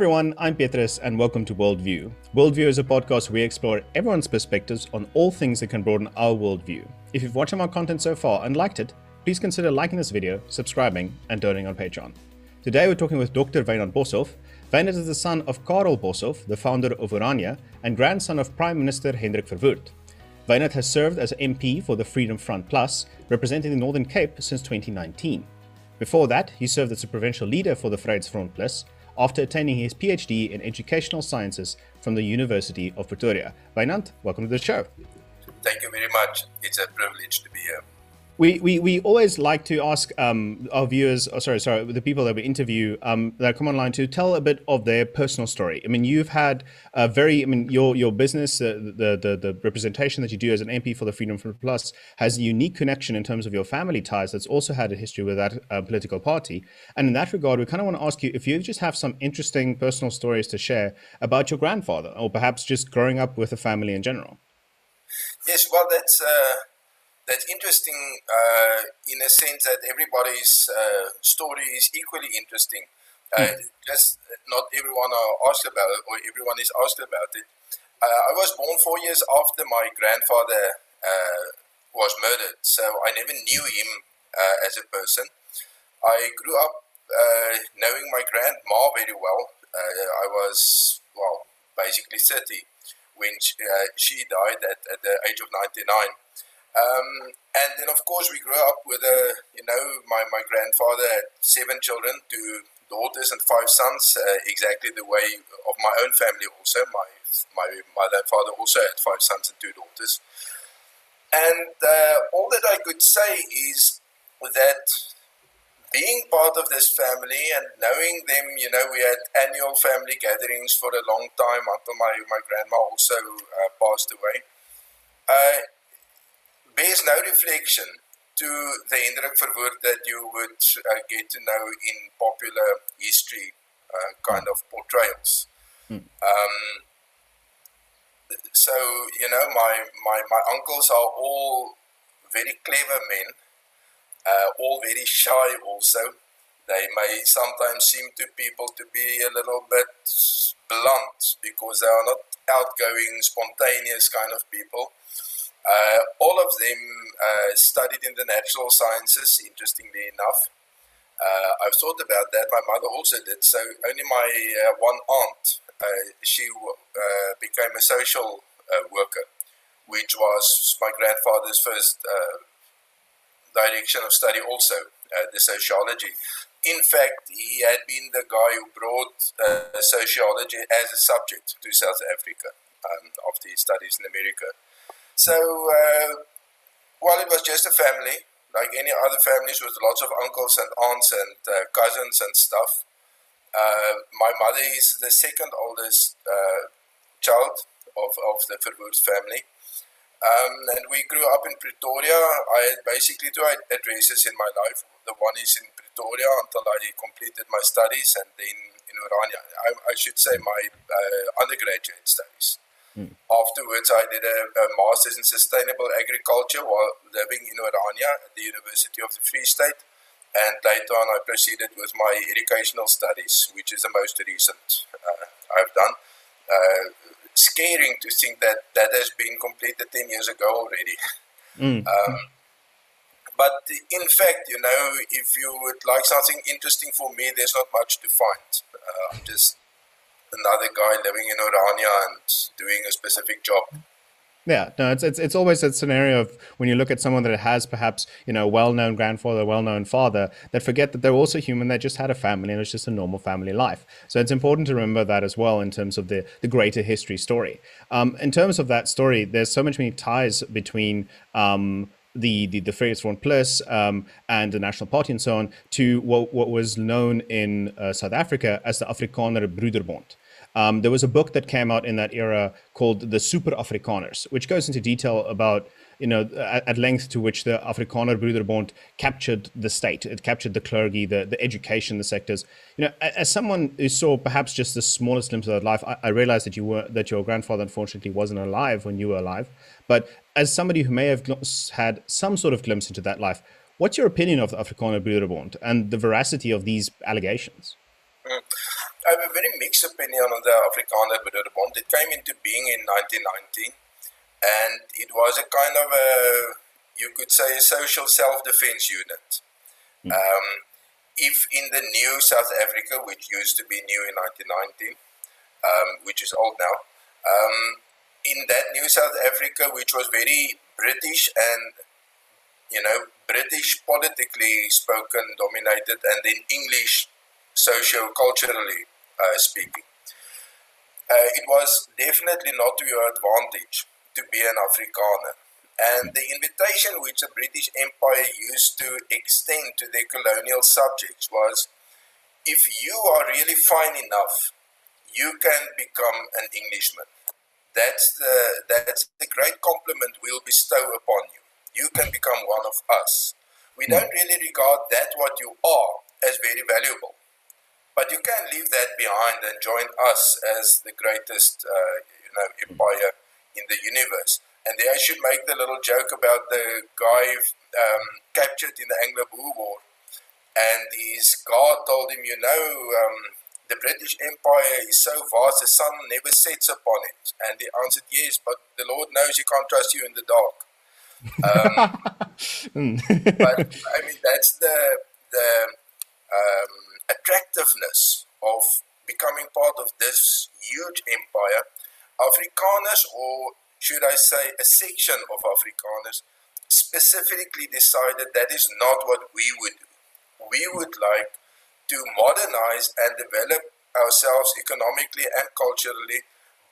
everyone, I'm Petrus and welcome to Worldview. Worldview is a podcast where we explore everyone's perspectives on all things that can broaden our worldview. If you've watched our content so far and liked it, please consider liking this video, subscribing, and donating on Patreon. Today we're talking with Dr. Wynand Boshoff. Wynand is the son of Karel Boshoff, the founder of Orania, and grandson of Prime Minister Hendrik Verwoerd. Wynand has served as MP for the Freedom Front Plus, representing the Northern Cape since 2019. Before that, he served as a provincial leader for the Vryheidsfront Plus after attaining his PhD in Educational Sciences from the University of Pretoria. Wynand, welcome to the show. Thank you very much. It's a privilege to be here we, we, we always like to ask um, our viewers, oh, sorry, sorry, the people that we interview um, that come online to tell a bit of their personal story. I mean, you've had a very, I mean, your your business, uh, the, the the representation that you do as an MP for the Freedom Front Plus has a unique connection in terms of your family ties. That's also had a history with that uh, political party. And in that regard, we kind of want to ask you if you just have some interesting personal stories to share about your grandfather, or perhaps just growing up with a family in general. Yes, well, that's. Uh that's interesting uh, in a sense that everybody's uh, story is equally interesting. Uh, mm. Just not everyone are asked about it, or everyone is asked about it. Uh, I was born four years after my grandfather uh, was murdered, so I never knew him uh, as a person. I grew up knowing my grandma very well. I was well, basically thirty when she, she died at, at the age of ninety nine. Um, and then, of course, we grew up with a, you know, my, my grandfather had seven children, two daughters and five sons, uh, exactly the way of my own family also. My, my and father also had five sons and two daughters. And uh, all that I could say is that being part of this family and knowing them, you know, we had annual family gatherings for a long time until my, my grandma also uh, passed away. Uh, bears no reflection to the Hendrik Verwoerd that you would uh, get to know in popular history uh, kind of portrayals. Mm. Um, so, you know, my, my, my uncles are all very clever men, uh, all very shy also. They may sometimes seem to people to be a little bit blunt because they are not outgoing, spontaneous kind of people. Uh, all of them uh, studied in the natural sciences, interestingly enough. Uh, I've thought about that. My mother also did. So only my uh, one aunt, uh, she uh, became a social worker, which was my grandfather's first direction of study also, the sociology. In fact, he had been the guy who brought sociology as a subject to South Africa um, after his studies in America. So uh, while it was just a family, like any other families with lots of uncles and aunts and uh, cousins and stuff, uh, my mother is the second oldest uh, child of, of the Verwoerd family. Um, and we grew up in Pretoria. I had basically two addresses in my life. The one is in Pretoria until I completed my studies, and then in Orania. I, I should say my uh, undergraduate studies. Mm. Afterwards, I did a, a, master's in sustainable agriculture while living in Orania at the University of the Free State. And later on, I proceeded with my educational studies, which is the most recent uh, I've done. Uh, scaring to think that that has been completed 10 years ago already. Mm. Um, but in fact, you know, if you would like something interesting for me, there's not much to find. Uh, I'm just another guy living in Orania and doing a specific job. Yeah, no, it's, it's it's always that scenario of when you look at someone that has perhaps you know well-known grandfather, well-known father, that forget that they're also human. They just had a family, and it's just a normal family life. So it's important to remember that as well in terms of the the greater history story. Um, in terms of that story, there's so much many ties between. Um, the the, the Vryheidsfront Plus um, and the National Party and so on to what, what was known in uh, South Africa as the Afrikaner Broederbond. Um, there was a book that came out in that era called The Super Afrikaners, which goes into detail about you know, at, length to which the Afrikaner Broederbond captured the state. It captured the clergy, the, the education, the sectors. You know, as someone who saw perhaps just the smallest glimpse of that life, I, I realized that you were that your grandfather unfortunately wasn't alive when you were alive. But as somebody who may have had some sort of glimpse into that life, what's your opinion of the Afrikaner Broederbond and the veracity of these allegations? Mm. I have a very mixed opinion on the Afrikaner Broederbond. It came into being in 1919 and it was a kind of a, you could say, a social self-defense unit. Mm. Um, if in the new South Africa, which used to be new in 1919, um, which is old now, um, in that new South Africa, which was very British and you know British politically spoken, dominated, and then English socio-culturally uh, speaking. Uh, it was definitely not to your advantage to be an Afrikaner. And the invitation which the British Empire used to extend to their colonial subjects was if you are really fine enough, you can become an Englishman. That's the, that's the great compliment we'll bestow upon you. You can become one of us. We hmm. don't really regard that what you are as very valuable. But you can leave that behind and join us as the greatest uh, you know, empire in the universe. And they should make the little joke about the guy um, captured in the Anglo-Boer War. And his guard told him, you know, um, the British Empire is so vast, the sun never sets upon it. And he answered, yes, but the Lord knows he can't trust you in the dark. Um, but I mean, that's the, the um, attractiveness of becoming part of this huge empire Afrikaners, or should I say a section of Afrikaners, specifically decided that is not what we would do. We would like to modernize and develop ourselves economically and culturally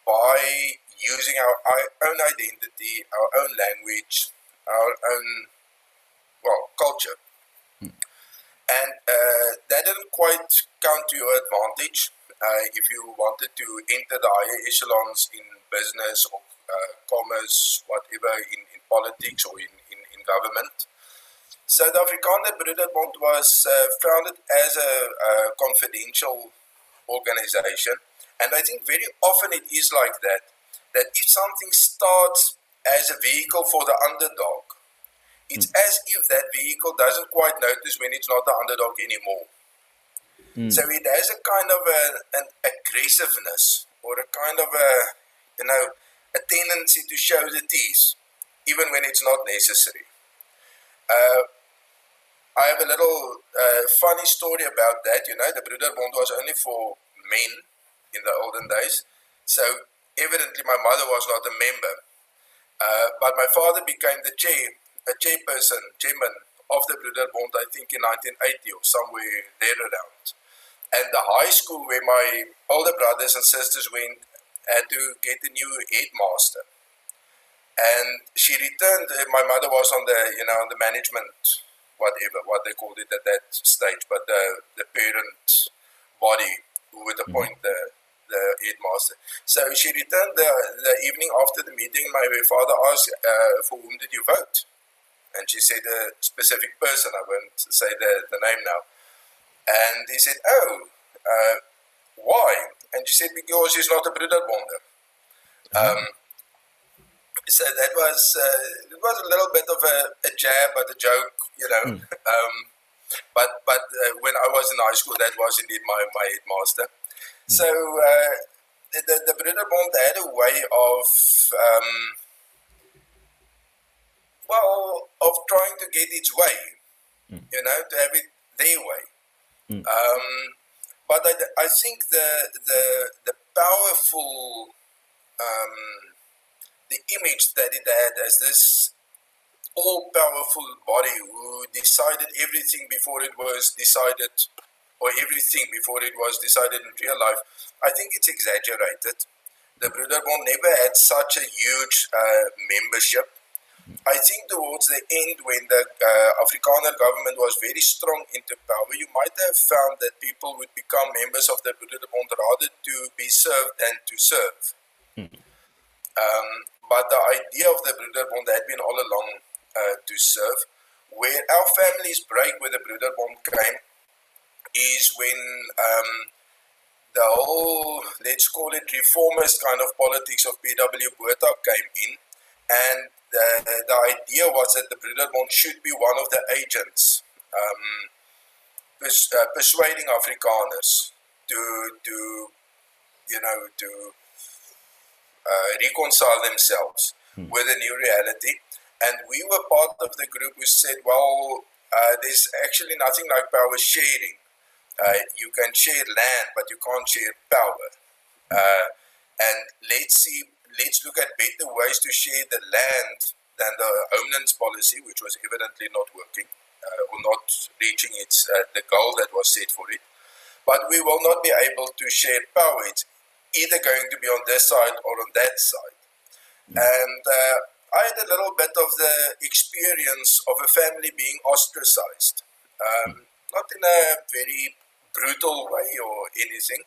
by using our, own identity, our own language, our own, well, culture. And uh, that didn't quite count to your advantage uh, if you wanted to enter the higher echelons in business or uh, commerce, whatever, in, in politics or in, in, in government. South Afrikaner Broederbond was uh, founded as a, a, confidential organization, and I think very often it is like that. That if something starts as a vehicle for the underdog, it's mm. as if that vehicle doesn't quite notice when it's not the underdog anymore. Mm. So it has a kind of a, an aggressiveness or a kind of a, you know, a tendency to show the teeth, even when it's not necessary. Uh, I have a little uh, funny story about that. You know, the Broederbond was only for men in the olden days. So evidently my mother was not a member. Uh, but my father became the chair, a chairperson, chairman of the Broederbond, I think in 1980 or somewhere there around. And the high school where my older brothers and sisters went had to get a new headmaster. And she returned, uh, my mother was on the, you know, the management, whatever, what they called it at that stage, but the, the parent body who would mm-hmm. appoint the, the headmaster. So she returned the, the evening after the meeting. My father asked, uh, for whom did you vote? And she said a specific person, I won't say the, the name now. And he said, Oh, uh, why? And she said, Because he's not a Broederbonder. Um, so that was uh, it was a little bit of a, a jab at a joke, you know. Mm. Um, but but uh, when I was in high school, that was indeed my, my headmaster. Mm. So uh, the, the Broederbond had a way of, um, well, of trying to get its way, mm. you know, to have it their way. Mm. Um, but I, I think the the the powerful um, the image that it had as this all powerful body who decided everything before it was decided or everything before it was decided in real life, I think it's exaggerated. The Broederbond never had such a huge uh, membership. I think towards the end, when the uh, Afrikaner government was very strong into power, you might have found that people would become members of the Broederbond rather to be served than to serve. Mm. Um, but the idea of the Broederbond had been all along uh, to serve. Where our families break with the Broederbond came is when um, the whole, let's call it reformist kind of politics of P.W. Botha came in and the, the idea was that the Broederbond should be one of the agents um, pers uh, persuading Afrikaners to to you know to uh, reconcile themselves hmm. with a new reality. And we were part of the group who said, well, uh, there's actually nothing like power sharing. Uh, you can share land, but you can't share power. Uh, and let's see, let's look at better ways to share the land than the homelands policy, which was evidently not working uh, or not reaching its uh, the goal that was set for it. But we will not be able to share power. It's either going to be on this side or on that side. Mm. And uh, I had a little bit of the experience of a family being ostracized. Um, not in a very brutal way or anything,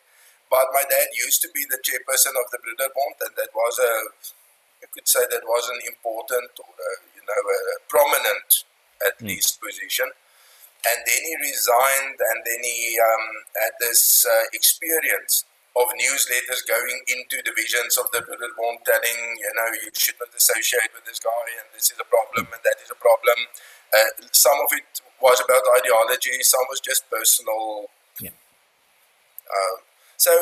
but my dad used to be the chairperson of the Broederbond, and that was a, you could say that was an important or a, you know a prominent at mm. least position. And then he resigned, and then he um, had this uh, experience of newsletters going into divisions of the Broederbond telling, you know, you should not associate with this guy and this is a problem and that is a problem. Uh, some of it was about ideology, some was just personal. Yeah. Uh, so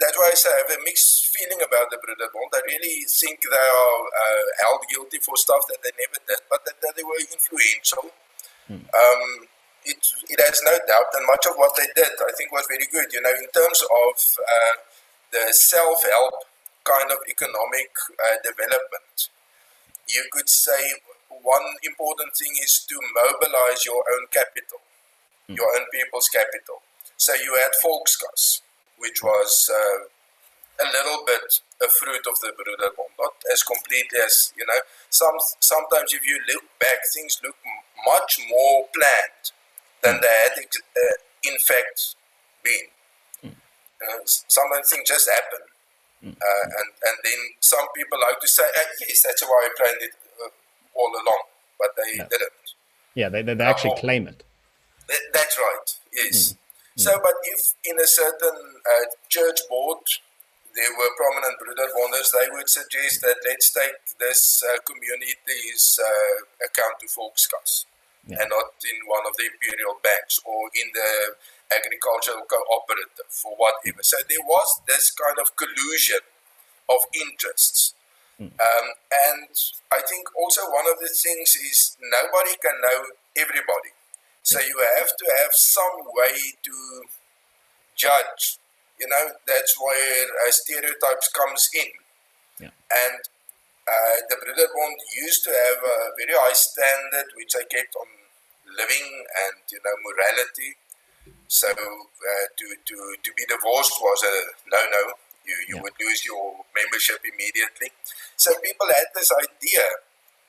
that's why I say I have a mixed feeling about the Broederbond. I really think they are uh, held guilty for stuff that they never did, but that, that they were influential. Hmm. Um, it, it has no doubt, and much of what they did, I think, was very good. You know, in terms of uh, the self-help kind of economic uh, development, you could say one important thing is to mobilize your own capital, mm. your own people's capital. So you had Volkskas, which was uh, a little bit a fruit of the Broederbond, not as completely as you know. Some sometimes, if you look back, things look much more planned than they had uh, in fact been. Mm. Uh, sometimes things just happen. Mm. Uh, and, and then some people like to say, uh, yes, that's why I planned it uh, all along, but they yeah. didn't. Yeah, they, they actually claim it. that's right, yes. Mm. So, but if in a certain uh, church board there were prominent Broederbonders, they would suggest that let's take this uh, community's uh, account to Volkskas yeah. and not in one of the imperial banks or in the agricultural cooperative or whatever. So there was this kind of collusion of interests. Mm. Um, and I think also one of the things is nobody can know everybody. So you have to have some way to judge. You know, that's where uh, stereotypes comes in. Yeah. And uh, the Broederbond used to have a very high standard, which I kept on living and you know morality. So uh, to to to be divorced was a no no. You you yeah. would lose your membership immediately. So people had this idea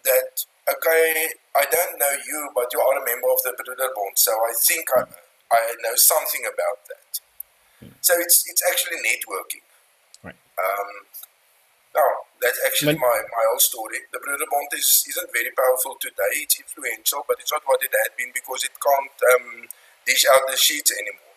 that okay, I don't know you, but you are a member of the Broederbond, so I think I I know something about that. Hmm. So it's it's actually networking. Right. Um, now, that's actually but, my, my whole story. The Broederbond is, isn't very powerful today. It's influential, but it's not what it had been because it can't um, dish out the sheets anymore.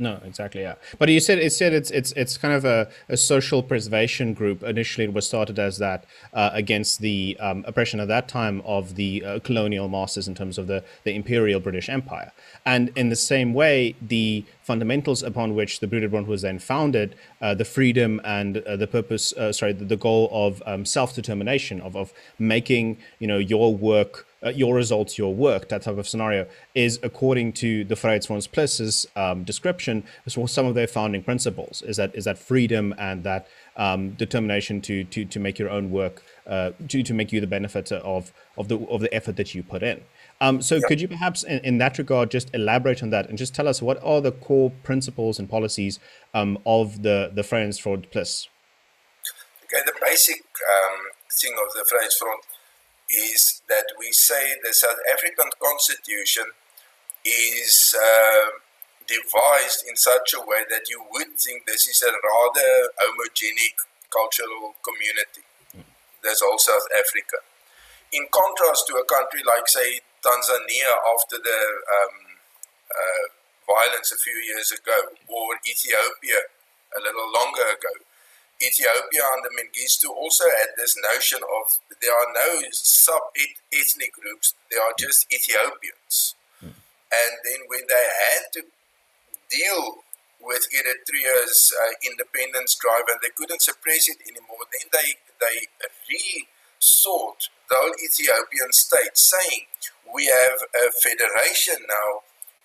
No, exactly. Yeah, but you said it said it's it's it's kind of a, a social preservation group. Initially, it was started as that uh, against the um, oppression at that time of the uh, colonial masters in terms of the the imperial British Empire. And in the same way, the fundamentals upon which the Broederbond was then founded, uh, the freedom and uh, the purpose, uh, sorry, the, the, goal of um, self determination of of making you know your work uh, your results, your work, that type of scenario, is according to the Vryheidsfront um, description, is some of their founding principles. Is that is that freedom and that um, determination to to to make your own work, uh, to to make you the benefit of of the of the effort that you put in. Um, so, could you perhaps, in, in, that regard, just elaborate on that and just tell us what are the core principles and policies um, of the the Vryheidsfront Plus? Okay, the basic um, thing of the Vryheidsfront is that we say the South African Constitution is uh, devised in such a way that you would think this is a rather homogenic cultural community. There's all South Africa. In contrast to a country like, say, Tanzania after the um, uh, violence a few years ago, or Ethiopia a little longer ago, Ethiopia under Mengistu also had this notion of there are no sub ethnic groups, there are just Ethiopians. Mm. And then when they had to deal with Eritrea's uh, independence drive, and they couldn't suppress it anymore. Then they they re-sought the whole Ethiopian state, saying we have a federation now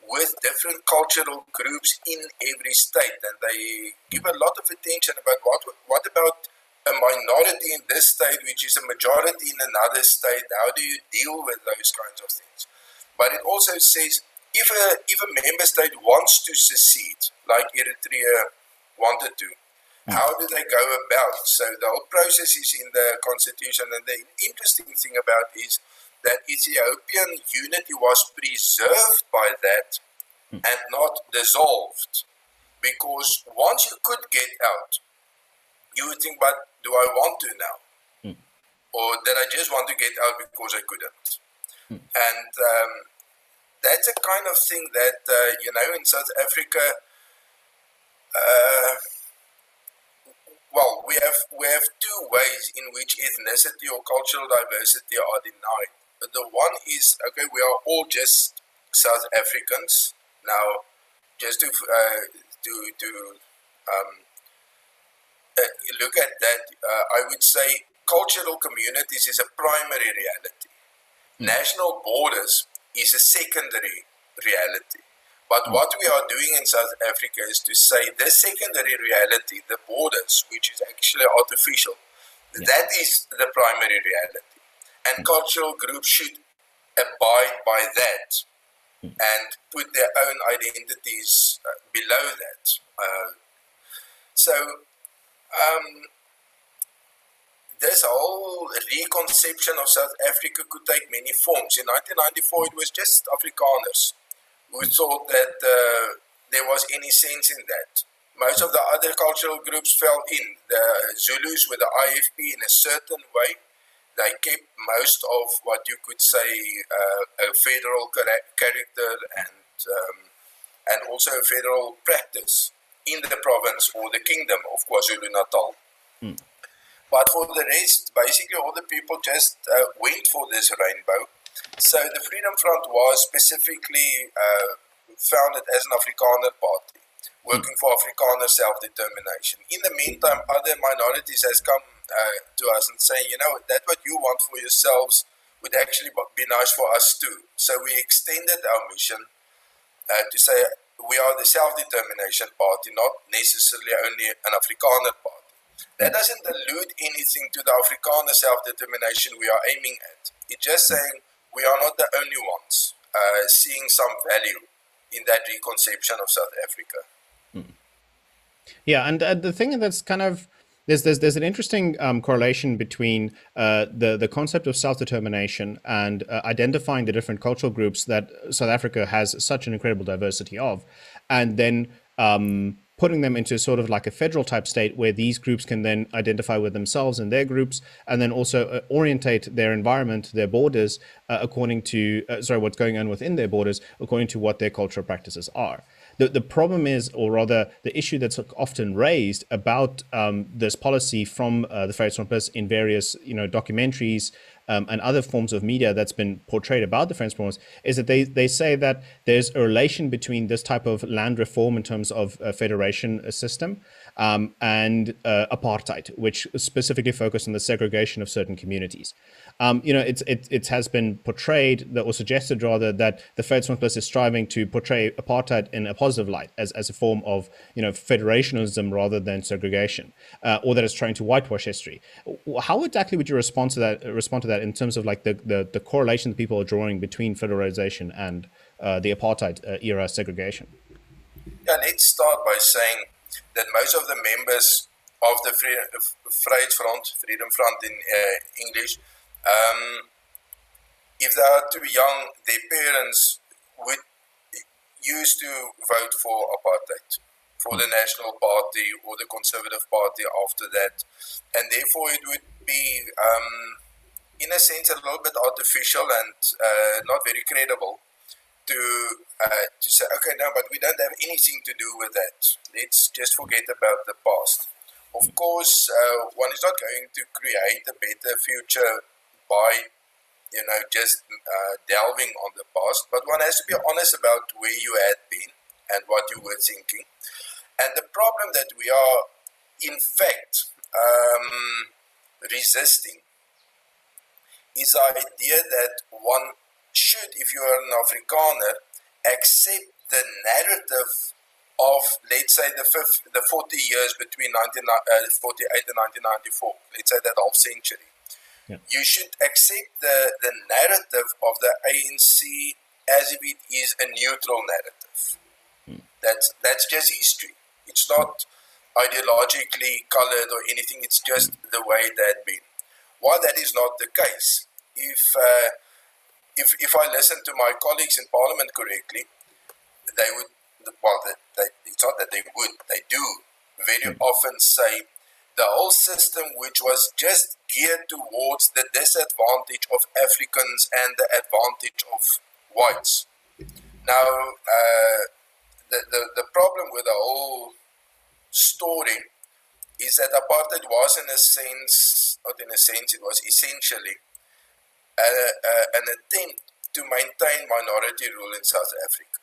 with different cultural groups in every state, and they give a lot of attention about what what about a minority in this state, which is a majority in another state. How do you deal with those kinds of things? But it also says if a if a member state wants to secede, like Eritrea wanted to, hmm. how do they go about? So the whole process is in the constitution, and the interesting thing about is that Ethiopian unity was preserved by that mm. and not dissolved. Because once you could get out, you would think, but do I want to now? Mm. Or did I just want to get out because I couldn't? Mm. And um, that's a kind of thing that, uh, you know, in South Africa, uh, well, we have we have two ways in which ethnicity or cultural diversity are denied the one is okay, we are all just South Africans now. Just to uh, to to um, uh, look at that, uh, I would say cultural communities is a primary reality. Mm. National borders is a secondary reality. But mm. what we are doing in South Africa is to say the secondary reality, the borders, which is actually artificial, yeah. that is the primary reality and cultural groups should abide by that and put their own identities uh, below that. Uh, so, um, this whole reconception of South Africa could take many forms. In 1994, it was just Afrikaners who thought that uh, there was any sense in that. Most of the other cultural groups fell in. The Zulus with the IFP in a certain way, they kept most of what you could say uh, a federal character and um, and also a federal practice in the province or the kingdom of KwaZulu Natal. Mm. But for the rest, basically all the people just uh, went for this rainbow. So the Freedom Front was specifically uh, founded as an Afrikaner party, working for Afrikaner self-determination. In the meantime, other minorities has come uh, to us and saying, you know, that what you want for yourselves would actually be nice for us too. So we extended our mission uh, to say we are the self-determination party, not necessarily only an Afrikaner party. That doesn't allude anything to the Afrikaner self-determination we are aiming at. It's just saying we are not the only ones uh, seeing some value in that reconception of South Africa. Hmm. Yeah, and uh, the thing that's kind of there's there's there's an interesting um, correlation between uh, the the concept of self determination and uh, identifying the different cultural groups that South Africa has such an incredible diversity of, and then um, putting them into sort of like a federal type state where these groups can then identify with themselves and their groups, and then also uh, orientate their environment, their borders, uh, according to uh, sorry what's going on within their borders, according to what their cultural practices are. The, the problem is, or rather, the issue that's often raised about um, this policy from uh, the Vryheidsfront in various, you know, documentaries um, and other forms of media that's been portrayed about the French Vryheidsfront is that they, they say that there's a relation between this type of land reform in terms of a federation system um, and uh, apartheid, which specifically focused on the segregation of certain communities. Um, you know, it's, it, it has been portrayed or suggested rather that the Vryheidsfront is striving to portray apartheid in a positive light as, as a form of, you know, federationism rather than segregation, uh, or that it's trying to whitewash history. How exactly would you respond to that? Respond to that in terms of like the the, the correlation that people are drawing between federalization and uh, the apartheid uh, era segregation? Yeah, let's start by saying that most of the members of the Vryheidsfront, Freedom Front in uh, English, um, if they are too young, their parents would used to vote for apartheid, for the National Party or the Conservative Party after that, and therefore it would be, um, in a sense, a little bit artificial and uh, not very credible to uh, to say, okay, no, but we don't have anything to do with that. Let's just forget about the past. Of course, uh, one is not going to create a better future by, you know, just uh, delving on the past, but one has to be honest about where you had been and what you were thinking. And the problem that we are, in fact, um, resisting is the idea that one should, if you are an Afrikaner, accept the narrative of, let's say, the, 50, the 40 years between 1948 uh, and 1994, let's say that half century. Yeah. You should accept the, the narrative of the ANC as if it is a neutral narrative. Mm. That's, that's just history. It's not ideologically colored or anything, it's just the way that been. While that is not the case, if, uh, if, if I listen to my colleagues in Parliament correctly, they would, well, they, they, it's not that they would, they do very mm. often say the whole system, which was just geared towards the disadvantage of Africans and the advantage of whites. Now, uh, the, the, the problem with the whole story is that apartheid was, in a sense, not in a sense, it was essentially an attempt to maintain minority rule in South Africa.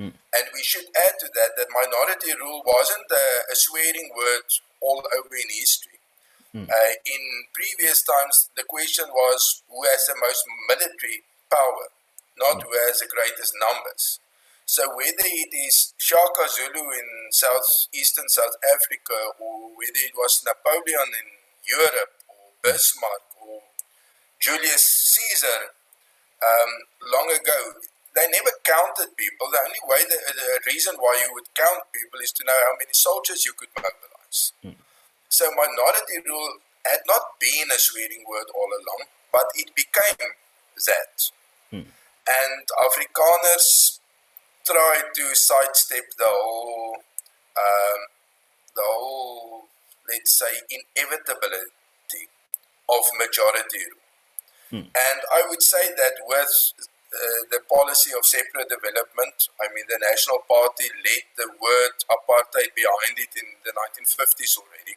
Mm. And we should add to that that minority rule wasn't a, a swearing word all over in history. Mm. Uh, in previous times, the question was who has the most military power, not who has the greatest numbers. So whether it is Shaka Zulu in southeastern South Africa, or whether it was Napoleon in Europe, or Bismarck, Julius Caesar um, long ago, they never counted people. The only way, the, the, reason why you would count people is to know how many soldiers you could mobilize. Mm. So minority rule had not been a swearing word all along, but it became that. Mm. And Afrikaners try to sidestep the whole, um, the whole, let's say, inevitability of majority rule. Hmm. And I would say that with uh, the policy of separate development, I mean, the National Party laid the word apartheid behind it in the 1950s already.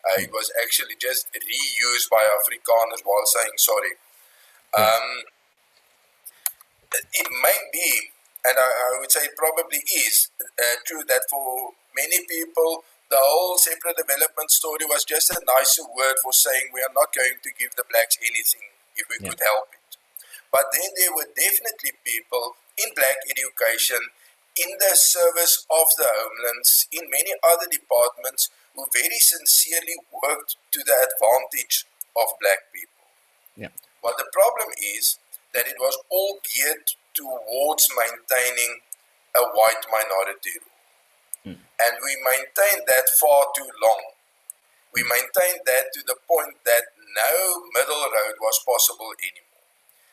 Uh, it was actually just reused by Afrikaners while saying sorry. Hmm. Um, it may be and I, I would say it probably is uh, true that for many people, the whole separate development story was just a nicer word for saying we are not going to give the blacks anything if we yeah. could help it. But then there were definitely people in black education, in the service of the homelands, in many other departments who very sincerely worked to the advantage of black people. Yeah. But the problem is that it was all geared towards maintaining a white minority rule. Mm. And we maintained that far too long. We maintained that to the point that no middle road was possible anymore.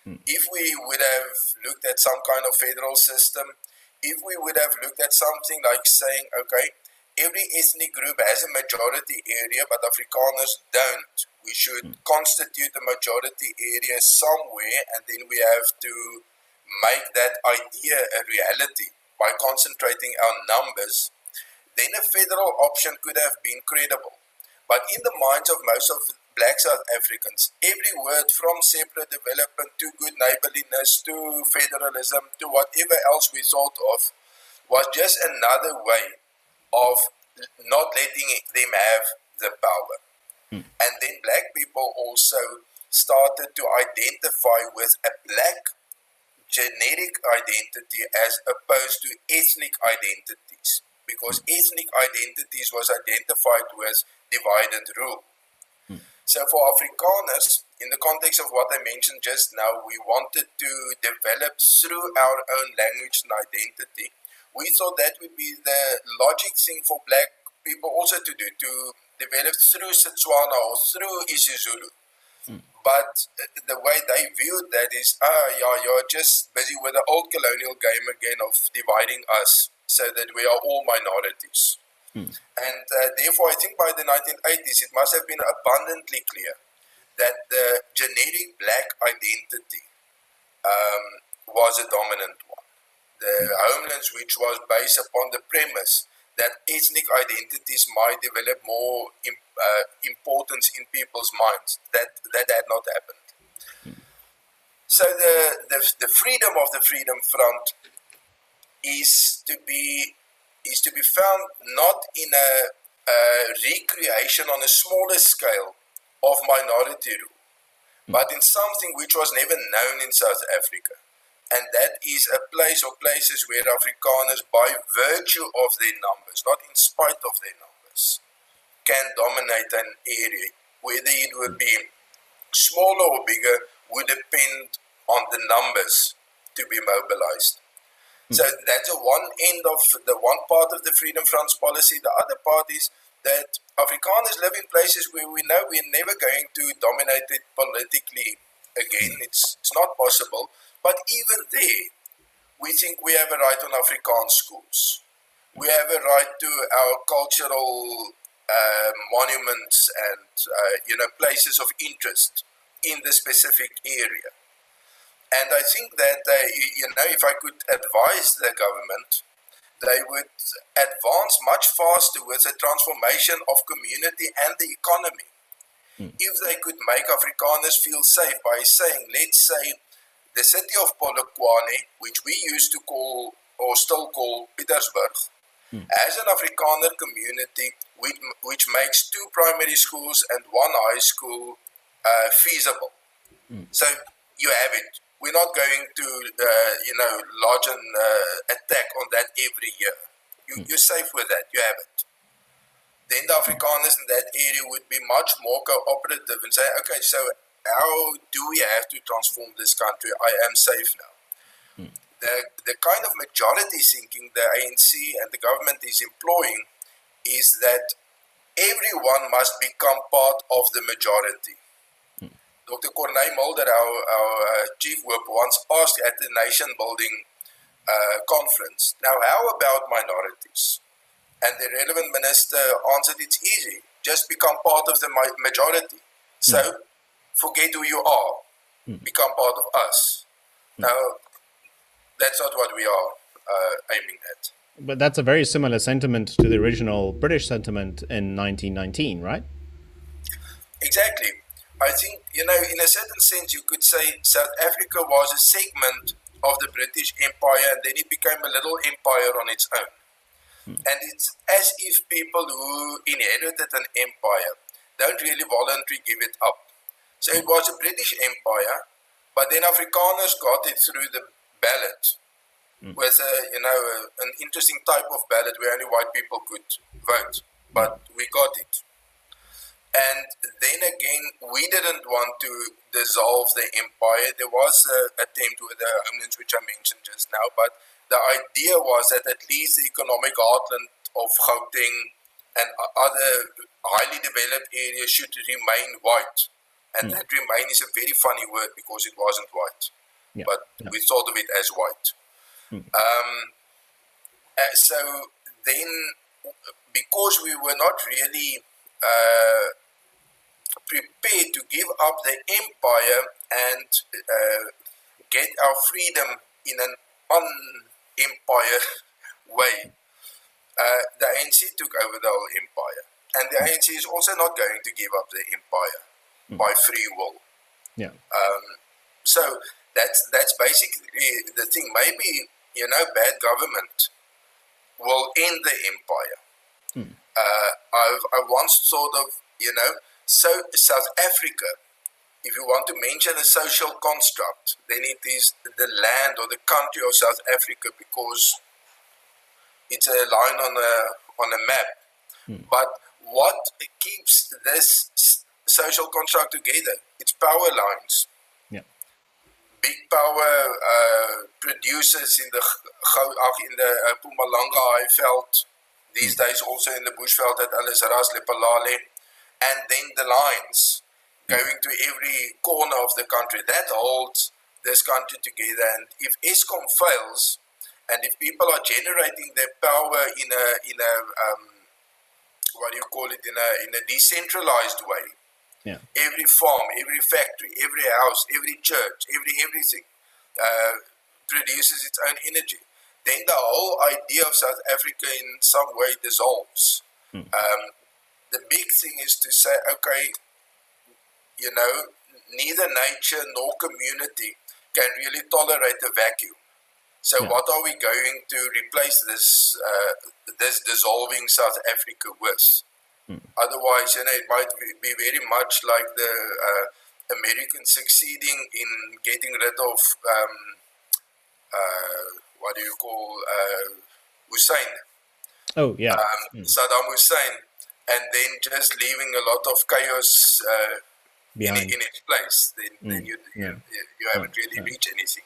Mm. If we would have looked at some kind of federal system, if we would have looked at something like saying, okay, every ethnic group has a majority area, but Afrikaners don't, we should mm. constitute a majority area somewhere, and then we have to make that idea a reality by concentrating on numbers, then a federal option could have been credible. But in the minds of most of black South Africans, every word from separate development to good neighborliness to federalism to whatever else we thought of was just another way of not letting them have the power. Mm. And then black people also started to identify with a black genetic identity as opposed to ethnic identities because ethnic identities was identified with divide and rule. Hmm. So for Afrikaners, in the context of what I mentioned just now, we wanted to develop through our own language and identity. We thought that would be the logic thing for black people also to do, to develop through Setswana or through isiZulu. But the way they viewed that is, ah, yeah, you're just busy with the old colonial game again of dividing us so that we are all minorities. And uh, therefore, I think by the 1980s, it must have been abundantly clear that the generic black identity um, was a dominant one. The homelands, which was based upon the premise that ethnic identities might develop more uh, importance in people's minds. That that had not happened. So the, the the freedom of the Freedom Front is to be is to be found not in a, a recreation on a smaller scale of minority rule, but in something which was never known in South Africa. And that is a place or places where Afrikaners, by virtue of their numbers, not in spite of their numbers, can dominate an area. Whether it would be smaller or bigger would depend on the numbers to be mobilized. So that's a one end of the one part of the Freedom Front's policy. The other part is that Afrikaners live in places where we know we're never going to dominate it politically again. It's, it's not possible. But even there, we think we have a right on Afrikaans schools. We have a right to our cultural uh, monuments and uh, you know places of interest in the specific area. And I think that, uh, you know, if I could advise the government, they would advance much faster with the transformation of community and the economy. Mm. If they could make Afrikaners feel safe by saying, let's say, the city of Polokwane, which we used to call or still call Pietersburg, mm. as an Afrikaner community which, which makes two primary schools and one high school uh, feasible. Mm. So you have it we're not going to, uh, you know, lodge an uh, attack on that every year. You, mm. You're safe with that. You have it. Then the Afrikaners in that area would be much more cooperative and say, okay, so how do we have to transform this country? I am safe now. Mm. The, the kind of majority thinking the ANC and the government is employing is that everyone must become part of the majority. Dr. Corné Mulder, our, our uh, chief whip, once asked at the nation building uh, conference, now how about minorities? And the relevant minister answered, it's easy, just become part of the majority. So mm. forget who you are, mm. become part of us. Mm. Now, that's not what we are uh, aiming at. But that's a very similar sentiment to the original British sentiment in 1919, right? Exactly. I think, you know, in a certain sense, you could say South Africa was a segment of the British Empire and then it became a little empire on its own. Hmm. And it's as if people who inherited an empire don't really voluntarily give it up. So it was a British Empire, but then Afrikaners got it through the ballot mm. with a, you know, a, an interesting type of ballot where only white people could vote. But we got it. And then again, we didn't want to dissolve the empire. There was an attempt with the homelands, which I mentioned just now, but the idea was that at least the economic heartland of Gauteng and other highly developed areas should remain white. And mm. that remain is a very funny word because it wasn't white. Yeah. But yeah. we thought of it as white. Mm. Um, uh, so then, because we were not really uh, prepared to give up the empire and uh, get our freedom in an un-empire way. Uh, the ANC took over the whole empire, and the ANC is also not going to give up the empire mm. by free will. Yeah. Um, so that's that's basically the thing. Maybe you know, bad government will end the empire. Mm. Uh, I've I once thought of you know so South Africa, if you want to mention a social construct, then it is the land or the country of South Africa because it's a line on a on a map. Hmm. But what keeps this social construct together? It's power lines. Yeah. Big power uh, producers in the in the uh, Mpumalanga Highveld, these days also in the Bushveld at Ellisras Lephalale and then the lines going to every corner of the country. That holds this country together. And if Eskom fails, and if people are generating their power in a in a um, what do you call it in a in a decentralized way, yeah. every farm, every factory, every house, every church, every everything uh, produces its own energy. Then the whole idea of South Africa in some way dissolves. Hmm. Um, the big thing is to say, okay, you know, neither nature nor community can really tolerate a vacuum. So yeah. what are we going to replace this uh, this dissolving South Africa with? Hmm. Otherwise, you know, it might be very much like the uh, Americans succeeding in getting rid of um, uh, what do you call uh, Hussein? Oh yeah, um, hmm. Saddam Hussein, and then just leaving a lot of chaos uh, in, in, its place. Then, mm. then you, yeah. you, you haven't really reached anything.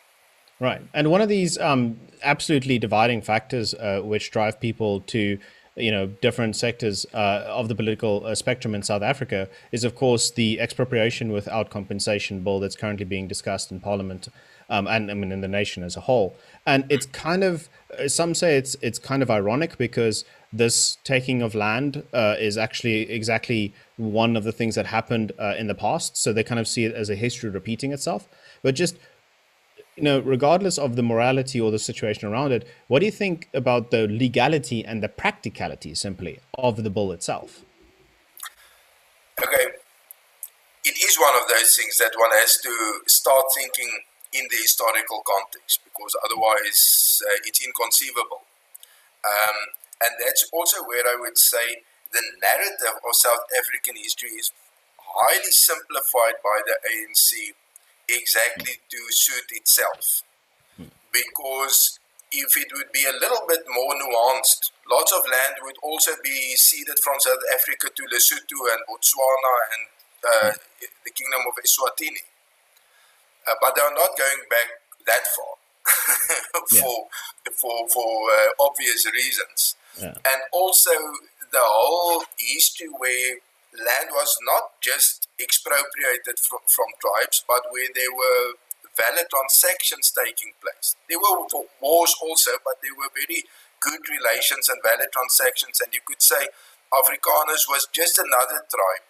Right. And one of these um, absolutely dividing factors uh, which drive people to you know different sectors uh, of the political uh, spectrum in South Africa is of course the expropriation without compensation bill that's currently being discussed in parliament um, and I mean in the nation as a whole. And it's kind of some say it's it's kind of ironic because this taking of land uh, is actually exactly one of the things that happened uh, in the past. So they kind of see it as a history repeating itself. But just you know, regardless of the morality or the situation around it, what do you think about the legality and the practicality simply of the bill itself? Okay, it is one of those things that one has to start thinking in the historical context because otherwise uh, it's inconceivable. Um, and that's also where I would say the narrative of South African history is highly simplified by the ANC exactly to suit itself. Because if it would be a little bit more nuanced, lots of land would also be ceded from South Africa to Lesotho and Botswana and uh, the Kingdom of Eswatini. Uh, but they are not going back that far for, yeah. for, for uh, obvious reasons. Yeah. And also the whole history where land was not just expropriated from, from tribes, but where there were valid transactions taking place. There were wars also, but there were very good relations and valid transactions. And you could say Afrikaners was just another tribe,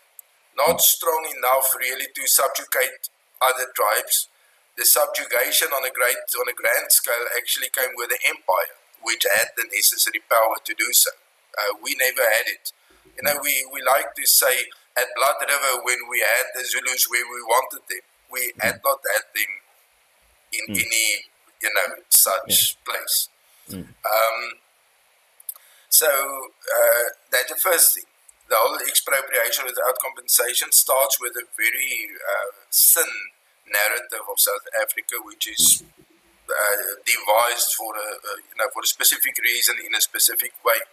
not strong enough really to subjugate other tribes. The subjugation on a great, on a grand scale, actually came with the empire, which had the necessary power to do so. Uh, we never had it. You know, we, we like to say at Blood River when we had the Zulus where we wanted them, we mm. had not had them in mm. any, you know, such yeah. place. Mm. Um, so uh, that's the first thing. The whole expropriation without compensation starts with a very uh, thin narrative of South Africa, which is uh, devised for a, you know for a specific reason in a specific way.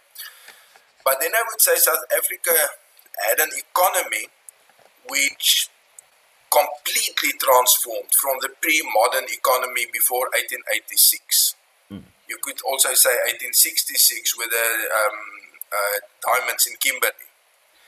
But then I would say South Africa had an economy which completely transformed from the pre-modern economy before 1886. Mm. You could also say 1866 with the um, uh, diamonds in Kimberley.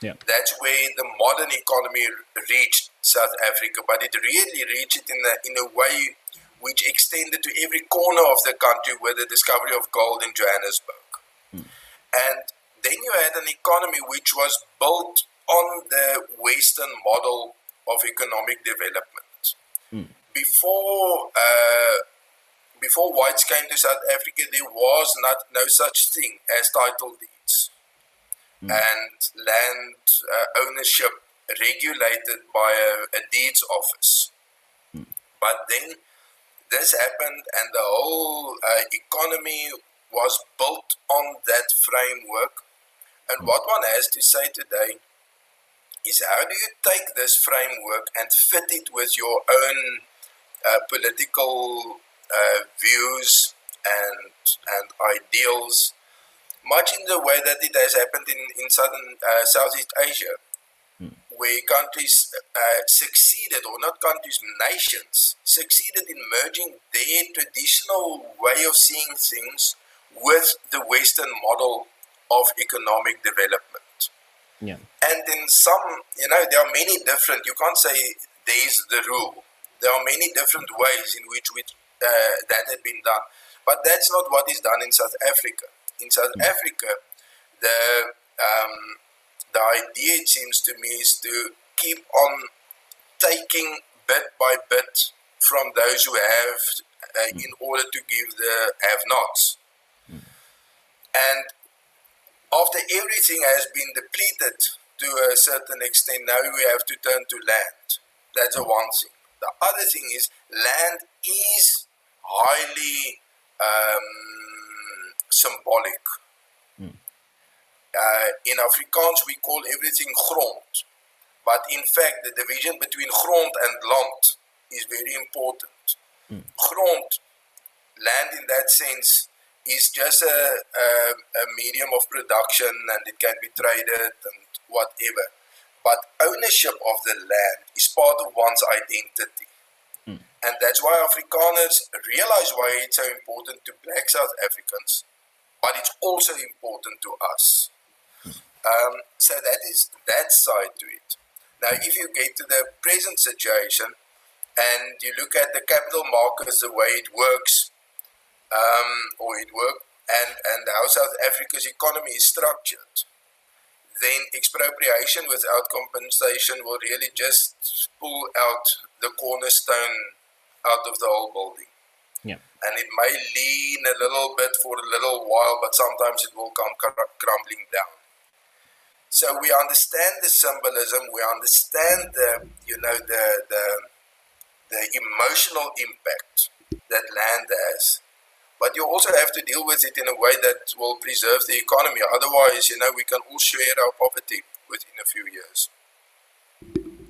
Yeah. That's where the modern economy reached South Africa, but it really reached it in a, in a way which extended to every corner of the country with the discovery of gold in Johannesburg. Mm. And then you had an economy which was built on the Western model of economic development. Mm. Before uh, before whites came to South Africa, there was not no such thing as title deeds mm. and land uh, ownership regulated by a, a deeds office. Mm. But then this happened, and the whole uh, economy was built on that framework and what one has to say today is how do you take this framework and fit it with your own uh, political uh, views and and ideals, much in the way that it has happened in in southern uh, Southeast Asia, hmm. where countries uh, succeeded, or not countries, nations succeeded in merging their traditional way of seeing things with the Western model of economic development. Yeah. And in some, you know, there are many different, you can't say there's the rule. There are many different ways in which, which uh, that had been done. But that's not what is done in South Africa. In South mm. Africa, the, um, the idea, it seems to me, is to keep on taking bit by bit from those who have uh, mm. in order to give the have nots. Mm. And after everything has been depleted to a certain extent, now we have to turn to land. That's a one thing. The other thing is land is highly um, symbolic. Mm. Uh, in Afrikaans, we call everything grond. But in fact, the division between grond and land is very important. Mm. Grond, land in that sense, is just a, a, a medium of production and it can be traded and whatever. But ownership of the land is part of one's identity. Mm. And that's why Afrikaners realize why it's so important to black South Africans, but it's also important to us. Um, so that is that side to it. Now, if you get to the present situation and you look at the capital markets, the way it works, um, or it worked, and, and how South Africa's economy is structured, then expropriation without compensation will really just pull out the cornerstone out of the whole building. Yeah. And it may lean a little bit for a little while, but sometimes it will come crumbling down. So we understand the symbolism, we understand the, you know, the, the, the emotional impact that land has but you also have to deal with it in a way that will preserve the economy. Otherwise, you know, we can all share our poverty within a few years.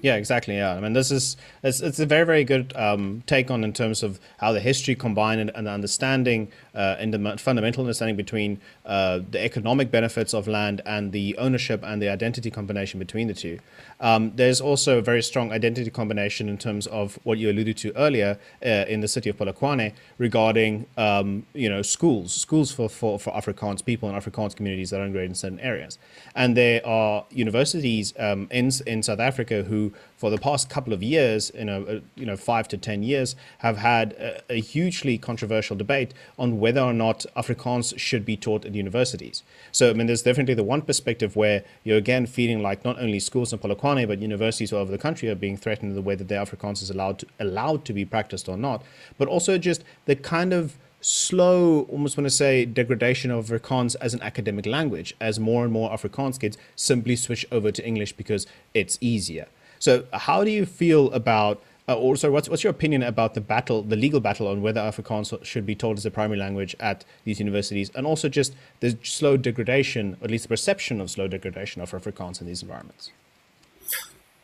Yeah, exactly. Yeah, I mean, this is it's, it's a very very good um, take on in terms of how the history combined and, and the understanding uh, in the fundamental understanding between uh, the economic benefits of land and the ownership and the identity combination between the two. Um, there's also a very strong identity combination in terms of what you alluded to earlier uh, in the city of Polokwane regarding um, you know schools, schools for, for, for Afrikaans people and Afrikaans communities that are in certain areas, and there are universities um, in in South Africa who for the past couple of years, you know, uh, you know, five to ten years, have had a, a, hugely controversial debate on whether or not Afrikaans should be taught in universities. So, I mean, there's definitely the one perspective where you're again feeling like not only schools in Polokwane but universities all over the country are being threatened in the way that their Afrikaans is allowed to, allowed to be practiced or not, but also just the kind of slow, almost want to say, degradation of Afrikaans as an academic language, as more and more Afrikaans kids simply switch over to English because it's easier. So, how do you feel about, uh, or sorry, what's, what's your opinion about the battle, the legal battle on whether Afrikaans should be taught as a primary language at these universities, and also just the slow degradation, or at least the perception of slow degradation of Afrikaans in these environments?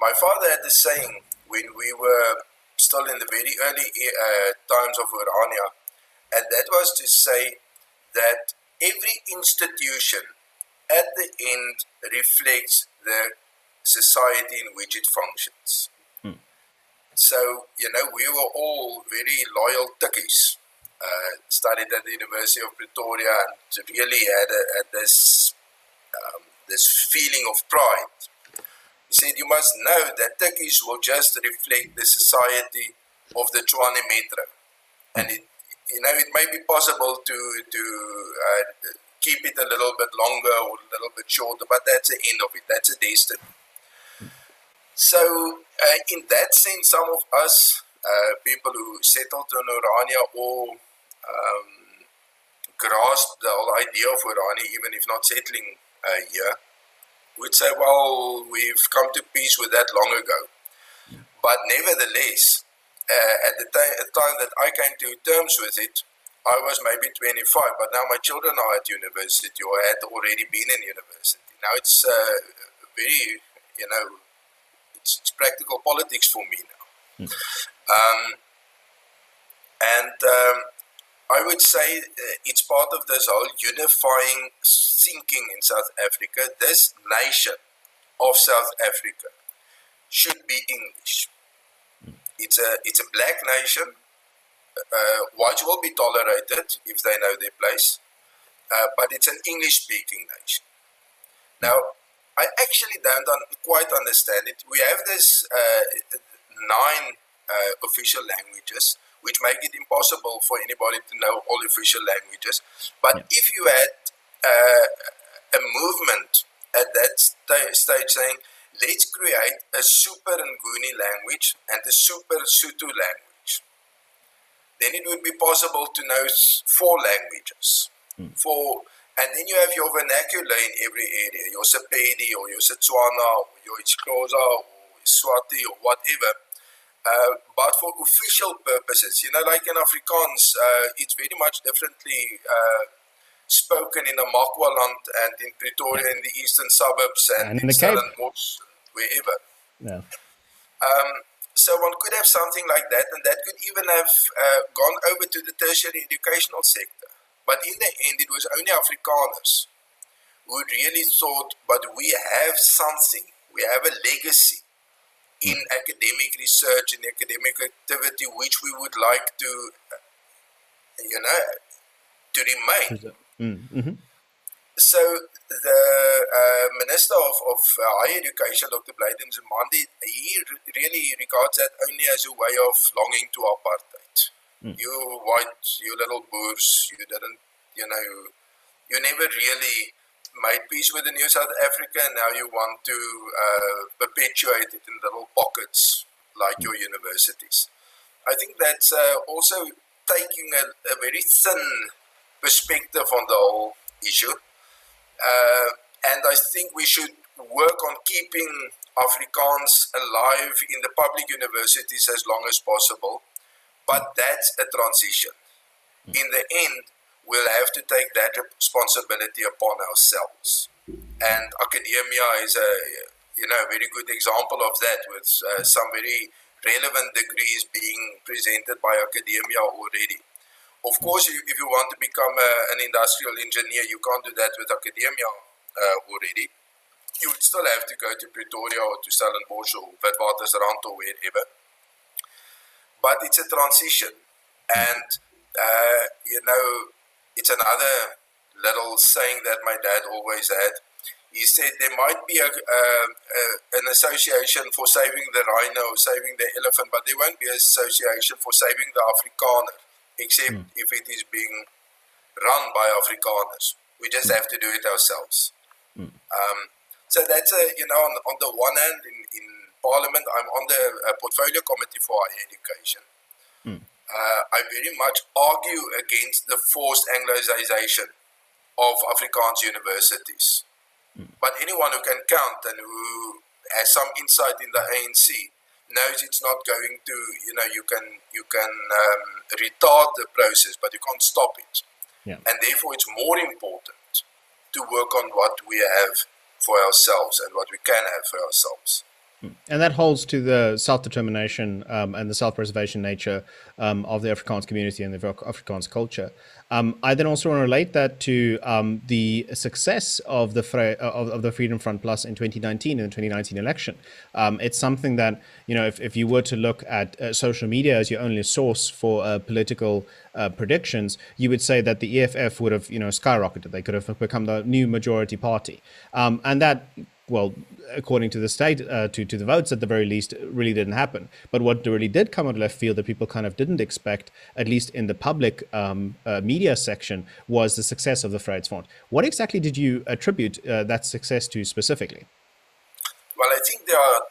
My father had this saying when we were still in the very early uh, times of Orania, and that was to say that every institution at the end reflects the society in which it functions. Hmm. So, you know, we were all very loyal Tukkies. Uh, studied at the University of Pretoria and really had, a, had this um, this feeling of pride. He said, You must know that Tukkies will just reflect the society of the Tshwane Metro. And it, you know, it may be possible to, to uh, keep it a little bit longer or a little bit shorter, but that's the end of it. That's a destiny. So, uh, in that sense, some of us, uh, people who settled in Orania or um, grasped the whole idea of Orania, even if not settling uh, here, would say, well, we've come to peace with that long ago. But nevertheless, uh, at the time that I came to terms with it, I was maybe 25, but now my children are at university or had already been in university. Now it's uh, very, you know, it's, it's practical politics for me now. Mm. Um, and um, I would say uh, it's part of this whole unifying thinking in South Africa. This nation of South Africa should be English. Mm. It's a it's a black nation. Uh, whites will be tolerated if they know their place, uh, but it's an English-speaking nation. Now, I actually don't un- quite understand it. We have this uh, nine uh, official languages, which make it impossible for anybody to know all official languages. But yeah. if you had uh, a movement at that st- stage saying, let's create a super Nguni language and a super Sotho language, then it would be possible to know four languages. Mm. For and then you have your vernacular in every area, your Sepedi or your Setswana or your Xhosa or Swati or whatever. uh, but for official purposes. You know, like in Afrikaans, uh, it's very much differently uh, spoken in Namakwaland and in Pretoria in the eastern suburbs and, and in, in Stellenbosch, wherever. Yeah. Um, so one could have something like that, and that could even have uh, gone over to the tertiary educational sector. But in the end, it was only Afrikaners who really thought, but we have something, we have a legacy in academic research and academic activity which we would like to, you know, to remain. Mm-hmm. So the uh, Minister of, of Higher Education, Dr. Blyden Nzimande, he really regards that only as a way of longing to apartheid. Mm. You white, you little boors, you didn't, you know, you never really made peace with the New South Africa, and now you want to uh, perpetuate it in little pockets like your universities. I think that's uh, also taking a, a, very thin perspective on the whole issue. Uh, and I think we should work on keeping Afrikaans alive in the public universities as long as possible. But that's a transition. In the end, we'll have to take that responsibility upon ourselves. And Akademia is a you know very good example of that, with uh, some very relevant degrees being presented by Akademia already. Of course, if you want to become a, an industrial engineer, you can't do that with Akademia uh, already. You would still have to go to Pretoria or to Stellenbosch or Witwatersrand or wherever. But it's a transition, and uh, you know it's another little saying that my dad always had. He said there might be a, a, an association for saving the rhino, saving the elephant, but there won't be an association for saving the Afrikaner, except mm. if it is being run by Afrikaners. We just mm. have to do it ourselves. Mm. Um, so that's a, you know, on, on the one hand, in, in Parliament, I'm on the uh, portfolio committee for higher education uh, I very much argue against the forced Anglicization of Afrikaans universities. Mm. But anyone who can count and who has some insight in the ANC knows it's not going to, you know, you can you can um, retard the process, but you can't stop it. Yeah. And therefore, it's more important to work on what we have for ourselves and what we can have for ourselves. And that holds to the self determination um, and the self preservation nature um, of the Afrikaans community and the Afrikaans culture. Um, I then also want to relate that to um, the success of the of, of, the Freedom Front Plus in 2019 in the 2019 election. Um, it's something that you know, if, if you were to look at uh, social media as your only source for uh, political uh, predictions, you would say that the EFF would have you know skyrocketed. They could have become the new majority party, um, and that well, according to the state, uh, to to the votes at the very least, really didn't happen. But what really did come out of left field that people kind of didn't expect, at least in the public um, uh, media section, was the success of the Vryheidsfront. What exactly did you attribute uh, that success to specifically? Well, I think there are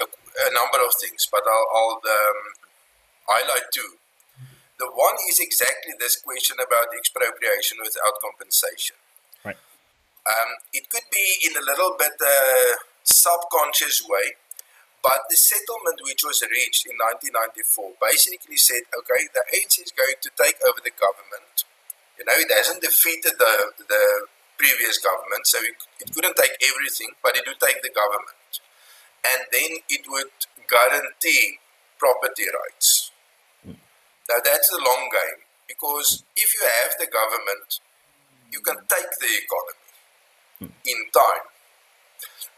a, a number of things, but I'll, I'll um, highlight two. The one is exactly this question about expropriation without compensation. Um, it could be in a little bit uh, subconscious way, but the settlement which was reached in 1994 basically said, okay, the ANC is going to take over the government. You know, it hasn't defeated the, the previous government, so it, it couldn't take everything, but it would take the government. And then it would guarantee property rights. Now, that's the long game, because if you have the government, you can take the economy in time.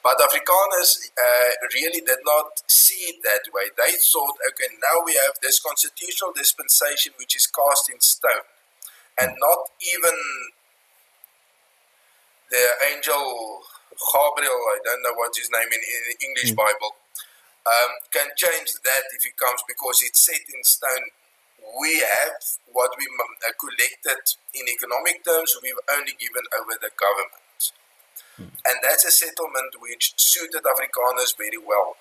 But Afrikaners uh, really did not see it that way. They thought, okay, now we have this constitutional dispensation which is cast in stone. And not even the angel Gabriel, I don't know what his name in, in the English mm. Bible, um, can change that if it comes because it's set in stone. We have what we uh, collected in economic terms, we've only given over the government. And that's a settlement which suited Afrikaners very well.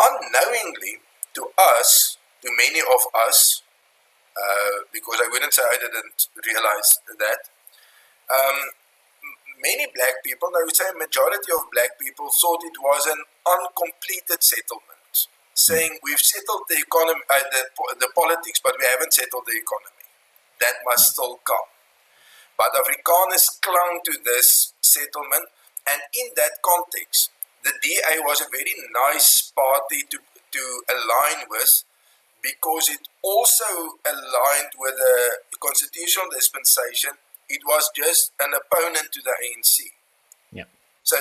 Unknowingly, to us, to many of us, uh, because I wouldn't say I didn't realize that, um, many black people, I would say a majority of black people, thought it was an uncompleted settlement. saying we've settled the economy, uh, the, the politics, but we haven't settled the economy. That must still come. But Afrikaners clung to this settlement, and in that context, the DA was a very nice party to, to align with because it also aligned with the constitutional dispensation. It was just an opponent to the ANC. Yeah. So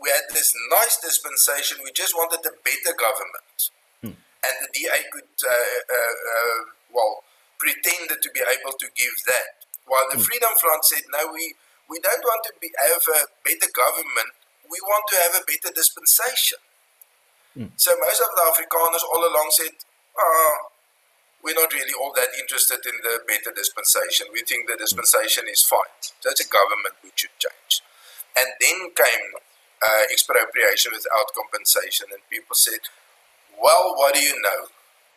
we had this nice dispensation. We just wanted a better government, hmm. and the DA could, uh, uh, uh, well, pretended to be able to give that. While the hmm. Freedom Front said, no, we we don't want to be, have a better government. We want to have a better dispensation. Hmm. So most of the Afrikaners all along said, oh, we're not really all that interested in the better dispensation. We think the dispensation is fine. That's a government we should change. And then came uh, expropriation without compensation. And people said, well, what do you know?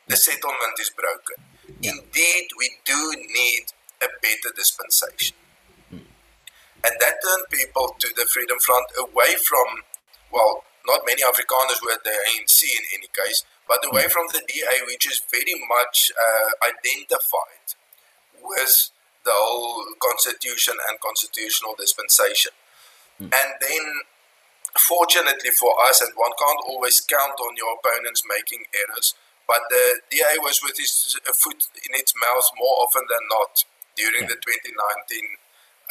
The settlement is broken. Indeed, we do need a better dispensation. And that turned people to the Freedom Front away from, well, not many Afrikaners were at the ANC in any case, but away from the DA, which is very much uh, identified with the whole constitution and constitutional dispensation. Mm. And then fortunately for us, and one can't always count on your opponents making errors, but the DA was with his foot in its mouth more often than not during yeah. the 2019,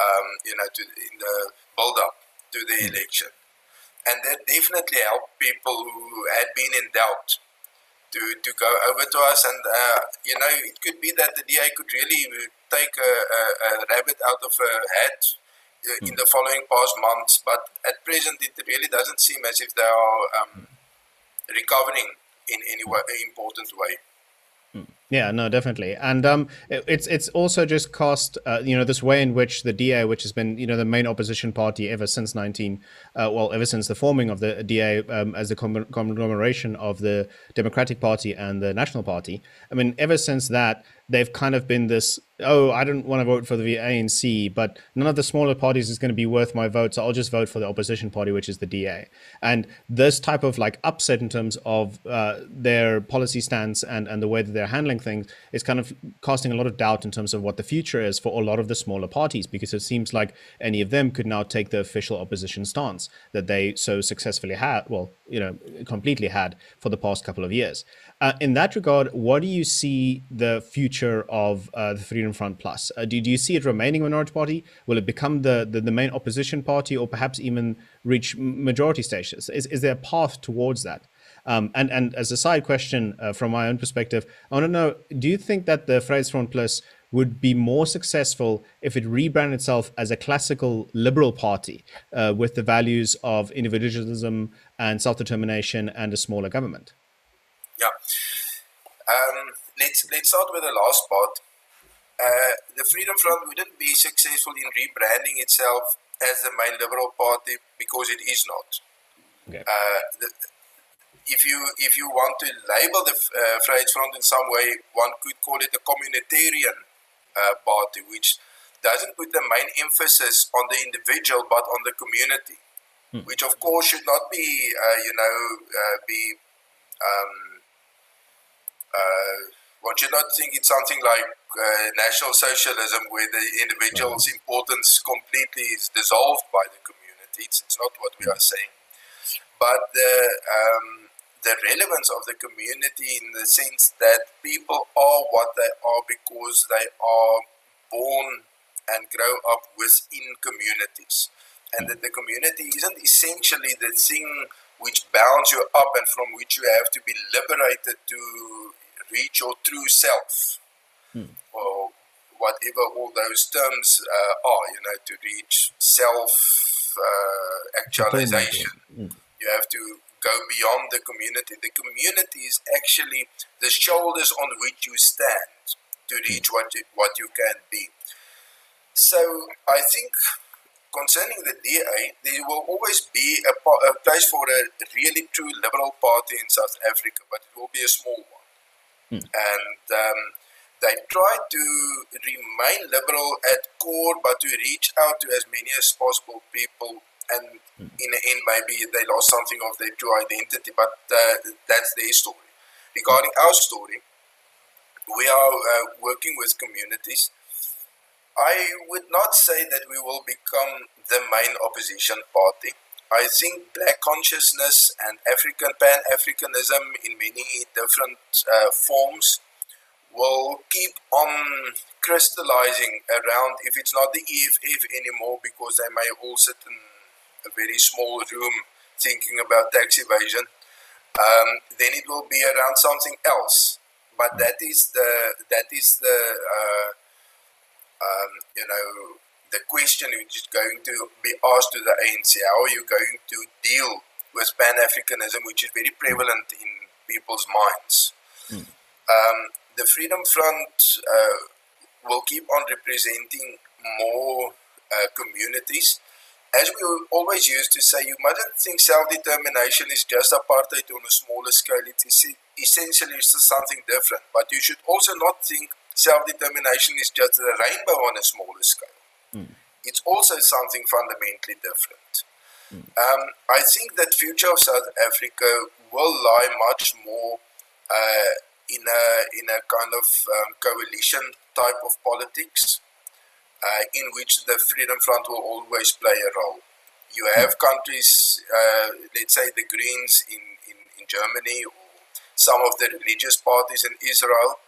um, you know, to, in the build-up to the mm. election. And that definitely helped people who had been in doubt to, to go over to us. And, uh, you know, it could be that the DA could really take a, a, a rabbit out of a hat uh, in the following past months. But at present, it really doesn't seem as if they are um, recovering in any way, important way. Yeah, no, definitely, and um, it, it's it's also just cost uh, you know this way in which the DA, which has been you know the main opposition party ever since nineteen, uh, well ever since the forming of the DA um, as the conglomeration of the Democratic Party and the National Party. I mean, ever since that, they've kind of been this oh i don't want to vote for the anc but none of the smaller parties is going to be worth my vote so i'll just vote for the opposition party which is the da and this type of like upset in terms of uh, their policy stance and and the way that they're handling things is kind of casting a lot of doubt in terms of what the future is for a lot of the smaller parties because it seems like any of them could now take the official opposition stance that they so successfully had well you know completely had for the past couple of years uh, in that regard, what do you see the future of uh, the Freedom Front Plus? Uh, do, do you see it remaining a minority party? Will it become the, the, the main opposition party or perhaps even reach majority status? Is, is there a path towards that? Um, and, and as a side question uh, from my own perspective, I want to know do you think that the Vryheidsfront Plus would be more successful if it rebranded itself as a classical liberal party uh, with the values of individualism and self determination and a smaller government? Yeah. Um, let's let's start with the last part. Uh, the Freedom Front wouldn't be successful in rebranding itself as the main liberal party because it is not. Okay. Uh, the, if you if you want to label the uh, Vryheidsfront in some way, one could call it a communitarian uh, party, which doesn't put the main emphasis on the individual but on the community, hmm. which of course should not be uh, you know uh, be um, one should not think it's something like uh, National Socialism where the individual's importance completely is dissolved by the community. It's, it's not what we are saying. But the, um, the relevance of the community in the sense that people are what they are because they are born and grow up within communities. And that the community isn't essentially the thing which bounds you up and from which you have to be liberated to reach your true self, hmm. or whatever all those terms uh, are, you know, to reach self uh, actualization. Hmm. You have to go beyond the community. The community is actually the shoulders on which you stand to hmm. reach what you, what you can be. So I think concerning the DA, there will always be a, a, place for a really true liberal party in South Africa, but it will be a small one. Mm. And um, they try to remain liberal at core, but to reach out to as many as possible people and mm. in the end, maybe they lost something of their true identity, but uh, that's their story. Regarding our story, we are uh, working with communities. I would not say that we will become the main opposition party. I think black consciousness and African pan Africanism in many different uh, forms will keep on crystallizing around if it's not the EFF anymore because they may all sit in a very small room thinking about tax evasion, um, then it will be around something else. But that is the that is the uh, um, you know the question which is going to be asked to the ANC: How are you going to deal with Pan Africanism, which is very prevalent in people's minds? Mm. Um, the Freedom Front uh, will keep on representing more uh, communities. As we always used to say, you mustn't think self-determination is just apartheid on a smaller scale. It is essentially something different. But you should also not think self-determination is just a rainbow on a smaller scale. Mm. It's also something fundamentally different. Mm. Um, I think that future of South Africa will lie much more uh, in a in a kind of um, coalition type of politics, uh, in which the Freedom Front will always play a role. You have countries, uh, let's say the Greens in, in, in, Germany, or some of the religious parties in Israel,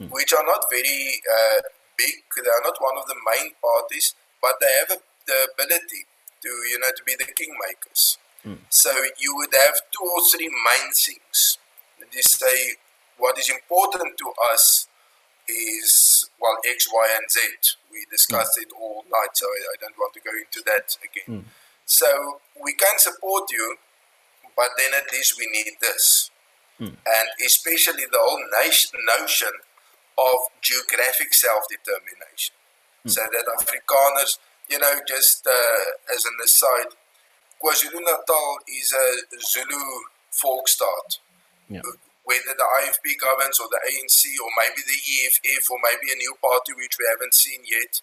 mm. which are not very uh, big. They are not one of the main parties, but they have a, the ability to you know to be the kingmakers. Mm. So you would have two or three main things. Just say what is important to us is well X, Y, and Z. We discussed mm. it all night, so I, I, don't want to go into that again. Mm. So we can support you, but then at least we need this, mm. and especially the whole nation, notion of geographic self-determination, mm. so that Afrikaners, you know, just uh, as an aside, KwaZulu Natal is a Zulu folk state. Yeah whether the IFP governs or the ANC or maybe the EFF or maybe a new party which we haven't seen yet.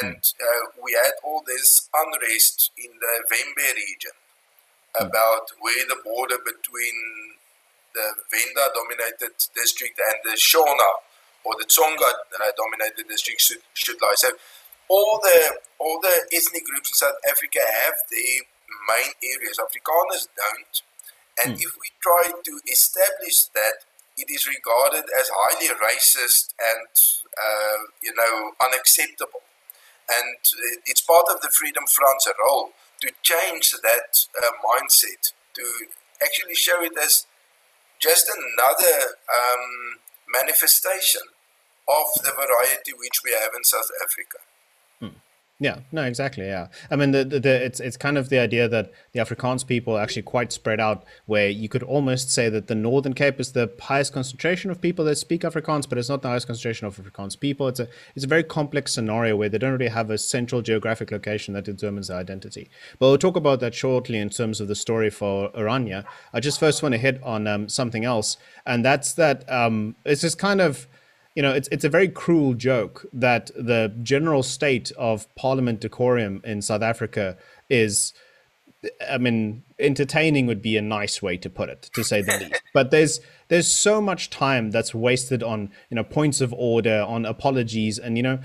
And mm. uh, we had all this unrest in the Vhembe region mm. about where the border between the Venda dominated district and the Shona or the Tsonga uh, dominated the district should, should lie. So all the all the ethnic groups in South Africa have their main areas. Afrikaners don't. And mm. if we try to establish that, it is regarded as highly racist and, uh, you know, unacceptable. And it's part of the Freedom Front's role to change that uh, mindset, to actually show it as just another um, manifestation of the variety which we have in South Africa. Yeah, no, exactly. Yeah, I mean, the, the, the, it's it's kind of the idea that the Afrikaans people are actually quite spread out, where you could almost say that the Northern Cape is the highest concentration of people that speak Afrikaans, but it's not the highest concentration of Afrikaans people. It's a it's a very complex scenario where they don't really have a central geographic location that determines their identity. But we'll talk about that shortly in terms of the story for Orania. I just first want to hit on um, something else, and that's that um, it's just kind of you know, it's it's a very cruel joke that the general state of parliament decorum in South Africa is I mean, entertaining would be a nice way to put it, to say the least. But there's there's so much time that's wasted on you know points of order, on apologies, and you know,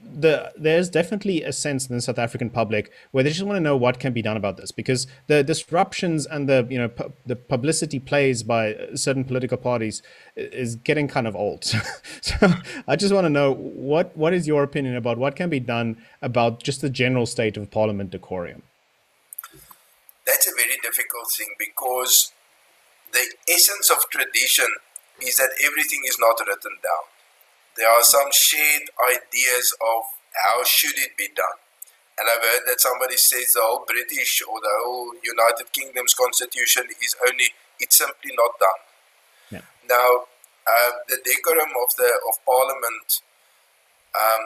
the there's definitely a sense in the South African public where they just want to know what can be done about this because the disruptions and the you know pu- the publicity plays by uh, certain political parties is getting kind of old. so I just want to know what what is your opinion about what can be done about just the general state of Parliament decorum that's a very difficult thing because the essence of tradition is that everything is not written down. There are some shared ideas of how should it be done. And I've heard that somebody says the whole British or the whole United Kingdom's constitution is only, it's simply not done. Yeah. Now, uh, the decorum of the of Parliament, um,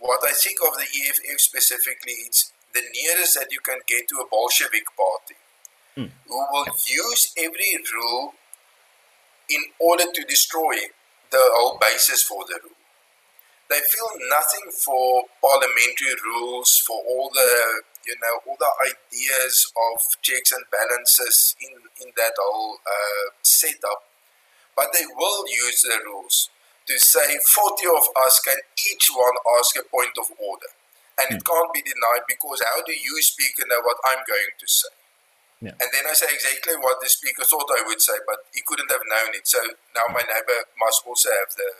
what I think of the EFF specifically, it's the nearest that you can get to a Bolshevik party mm. who will use every rule in order to destroy the whole basis for the rule. they feel nothing for parliamentary rules, for all the you know all the ideas of checks and balances in in that whole uh, setup, but they will use the rules to say 40 of us can each one ask a point of order. And it can't be denied because how do you speak and know what I'm going to say? Yeah. And then I say exactly what the speaker thought I would say, but he couldn't have known it. So now my neighbor must also have the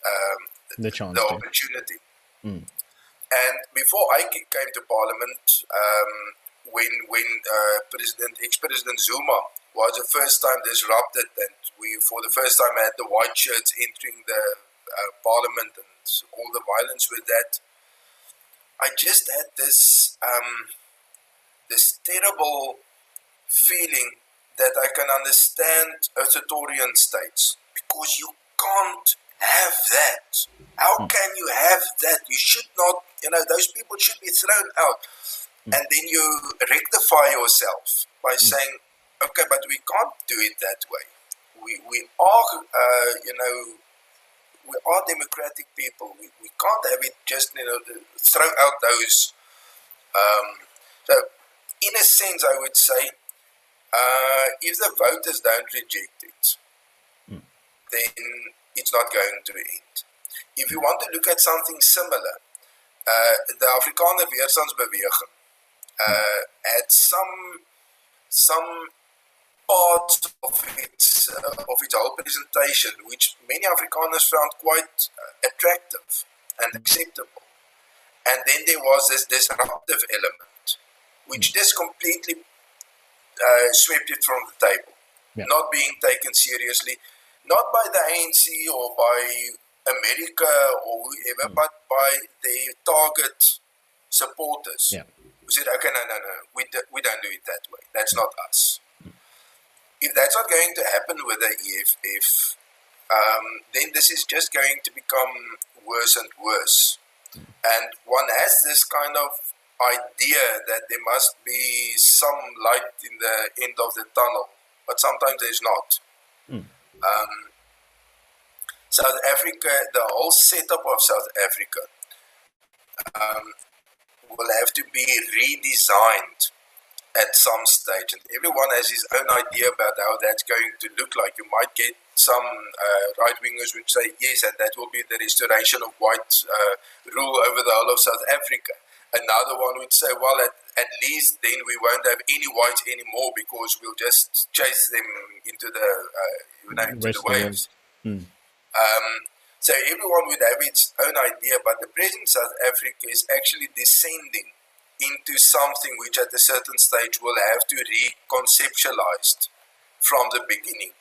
um, the, chance the opportunity. Mm. And before I came to Parliament, um, when when uh, President ex-President Zuma was the first time disrupted, and we for the first time had the white shirts entering the uh, Parliament and all the violence with that. I just had this um, this terrible feeling that I can understand authoritarian states because you can't have that. How hmm. can you have that? You should not, you know, those people should be thrown out. Mm. And then you rectify yourself by mm. saying, okay, but we can't do it that way. We, we are, uh, you know, we are democratic people. We, we can't have it just, you know, throw out those. Um, so, in a sense, I would say uh, if the voters don't reject it, mm. then it's not going to end. If you want to look at something similar, uh, the Afrikaner Weerstandsbeweging uh, had some some parts of its uh, of its whole presentation, which many Afrikaners found quite uh, attractive and acceptable. And then there was this disruptive element, which just completely uh, swept it from the table, yeah. not being taken seriously, not by the ANC or by America or whoever, mm. but by the target supporters yeah. who said, okay, no, no, no, we, do, we don't do it that way. That's not us. If that's not going to happen with the EFF, um, then this is just going to become worse and worse. And one has this kind of idea that there must be some light in the end of the tunnel, but sometimes there's not. Mm. Um, South Africa, the whole setup of South Africa, um, will have to be redesigned at some stage, and everyone has his own idea about how that's going to look like. You might get some uh, right wingers which say yes, and that will be the restoration of white uh, rule over the whole of South Africa. Another one would say, well, at, at least then we won't have any whites anymore because we'll just chase them into the, uh, you know, into the waves. Mm. Um, so everyone would have its own idea, but the present South Africa is actually descending into something which at a certain stage will have to be reconceptualized from the beginning.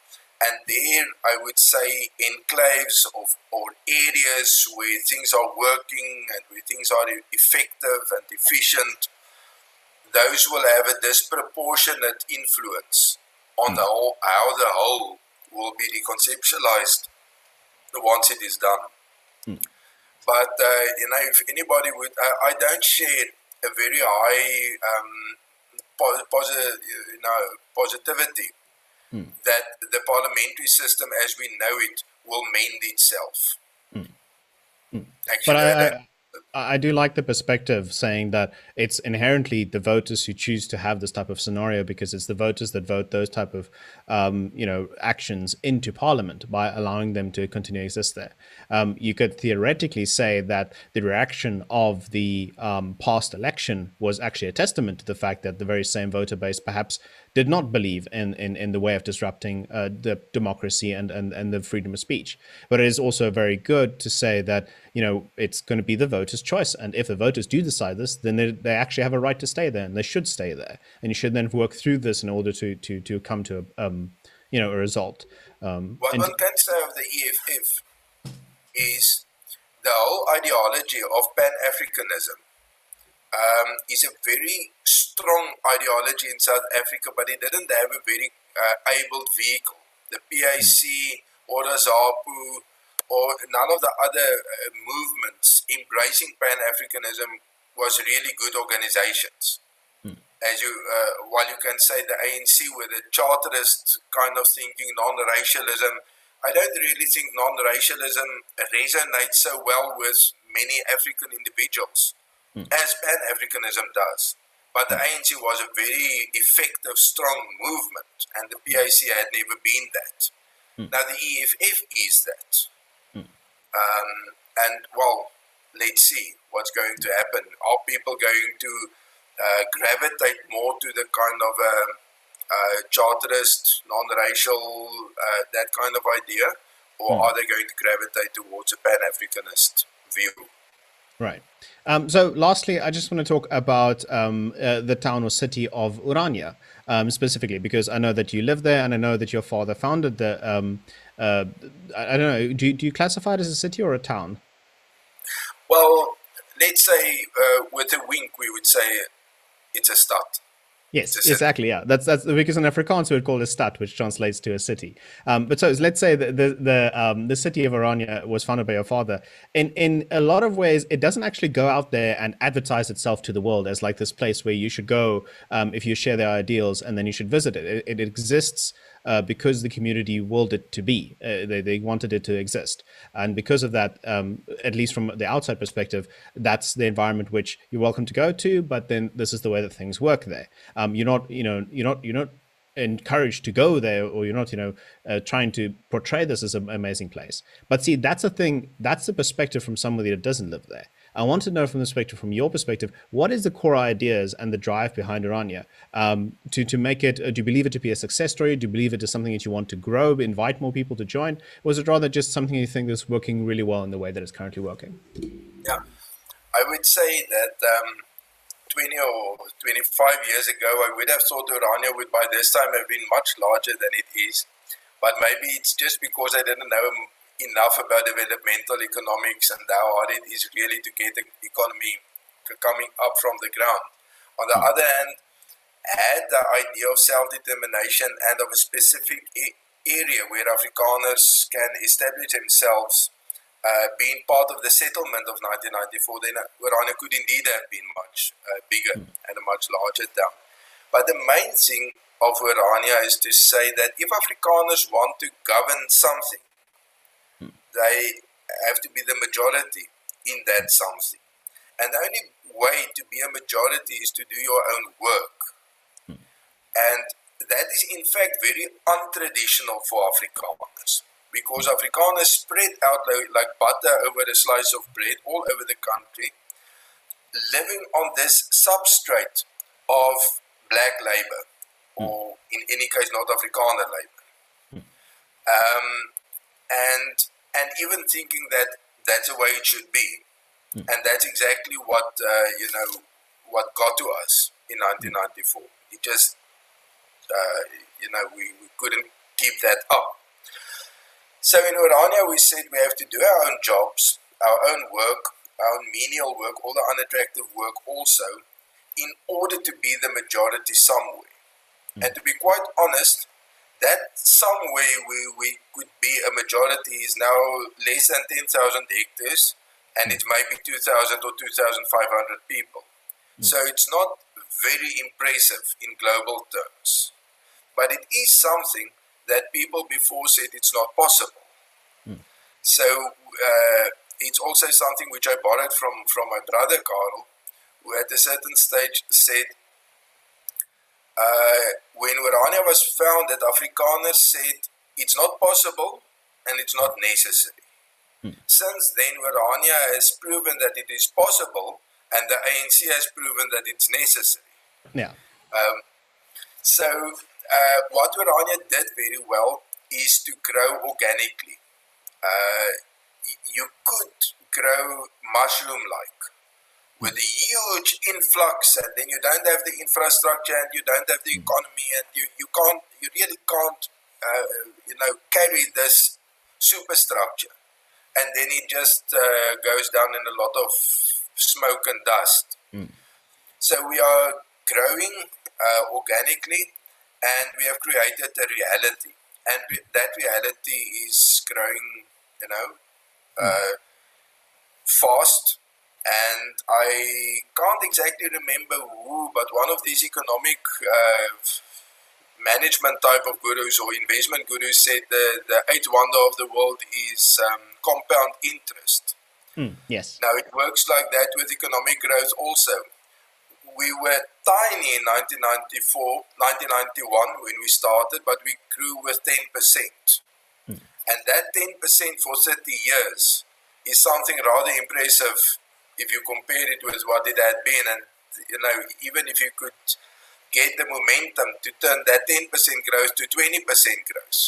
And there, I would say, enclaves of or areas where things are working and where things are effective and efficient, those will have a disproportionate influence on the whole, how the whole will be reconceptualized once it is done. Mm. But uh, you know, if anybody would, I, I, don't share a very high um, positive, you know, positivity mm. that the parliamentary system as we know it will mend itself. Mm. Actually, but I, I, I do like the perspective saying that it's inherently the voters who choose to have this type of scenario because it's the voters that vote those type of um, you know actions into parliament by allowing them to continue to exist there. Um, you could theoretically say that the reaction of the um, past election was actually a testament to the fact that the very same voter base perhaps did not believe in, in, in the way of disrupting uh, the democracy and, and, and the freedom of speech. But it is also very good to say that, you know, it's going to be the voters' choice. And if the voters do decide this, then they, they actually have a right to stay there and they should stay there. And you should then work through this in order to, to, to come to, a, um, you know, a result. Um, what one can say of the EFF is the whole ideology of Pan-Africanism um, is a very strong ideology in South Africa, but it didn't have a very uh, able vehicle. The PAC or the ZAPU or none of the other uh, movements embracing Pan Africanism was really good organizations. Hmm. As you, uh, while you can say the ANC with a charterist kind of thinking, non racialism, I don't really think non-racialism resonates so well with many African individuals mm. as Pan-Africanism does. But the ANC was a very effective, strong movement, and the PAC had never been that. Mm. Now the EFF is that. Mm. Um, and well, let's see what's going to happen. Are people going to uh, gravitate more to the kind of uh, uh, charterist, non-racial, uh, that kind of idea, or mm. are they going to gravitate towards a pan-Africanist view? Right. Um, so, lastly, I just want to talk about um, uh, the town or city of Orania um, specifically, because I know that you live there, and I know that your father founded the. Um, uh, I don't know. Do you, do you classify it as a city or a town? Well, let's say uh, with a wink, we would say it's a stad. Yes, exactly. Yeah, that's that's because in Afrikaans we would call it a stad, which translates to a city. Um, but so let's say the the the, um, the city of Orania was founded by your father. In in a lot of ways, it doesn't actually go out there and advertise itself to the world as like this place where you should go um, if you share their ideals, and then you should visit it. It, it exists uh, because the community willed it to be. Uh, they, they wanted it to exist. And because of that, um, at least from the outside perspective, that's the environment which you're welcome to go to, but then this is the way that things work there. Um, you're not, you know, you're not, you're not encouraged to go there or you're not you know uh, trying to portray this as an amazing place but see that's a thing that's the perspective from somebody that doesn't live there I want to know from the perspective, from your perspective, what is the core ideas and the drive behind Orania um, to to make it? Uh, do you believe it to be a success story? Do you believe it is something that you want to grow, invite more people to join? Or is it rather just something you think is working really well in the way that it's currently working? Yeah, I would say that. Um, 20 or 25 years ago, I would have thought Orania would by this time have been much larger than it is. But maybe it's just because I didn't know enough about developmental economics and how hard it is really to get the economy coming up from the ground. On the other hand, had the idea of self-determination and of a specific area where Afrikaners can establish themselves, uh, being part of the settlement of 1994, then Orania could indeed have been much uh, bigger and a much larger town. But the main thing of Orania is to say that if Afrikaners want to govern something, they have to be the majority in that something. And the only way to be a majority is to do your own work. Hmm. And that is, in fact, very untraditional for Afrikaners because Afrikaners spread out like, like butter over a slice of bread all over the country, living on this substrate of black labor, hmm. or in any case, not Afrikaner labor. Hmm. Um, and and even thinking that that's the way it should be. Mm. And that's exactly what, uh, you know, what got to us in 1994. It just, uh, you know, we, we couldn't keep that up. So in Orania, we said we have to do our own jobs, our own work, our own menial work, all the unattractive work also, in order to be the majority somewhere. Mm. And to be quite honest, that some way we, we could be a majority is now less than 10,000 hectares and it might be 2,000 or 2,500 people. Mm. So it's not very impressive in global terms. But it is something that people before said it's not possible. Mm. So uh, it's also something which I borrowed from, from my brother Carl, who at a certain stage said when Orania was founded, Afrikaners said it's not possible and it's not necessary. Hmm. Since then, Orania has proven that it is possible and the ANC has proven that it's necessary. Yeah. Um, so, uh, what Orania did very well is to grow organically. Uh, you could grow mushroom like with a huge influx and then you don't have the infrastructure and you don't have the hmm. economy and you, you can't you really can't uh, you know carry this superstructure and then it just uh, goes down in a lot of smoke and dust mm. so we are growing uh, organically and we have created a reality and that reality is growing you know mm. fast and I can't exactly remember who, but one of these economic uh, management type of gurus or investment gurus said the, the eighth wonder of the world is um, compound interest. Mm, yes. Now it works like that with economic growth also. We were tiny in 1994, 1991 when we started, but we grew with 10%. Mm. And that 10% for 30 years is something rather impressive if you compare it with what it had been. And, you know, even if you could get the momentum to turn that 10% growth to 20% growth,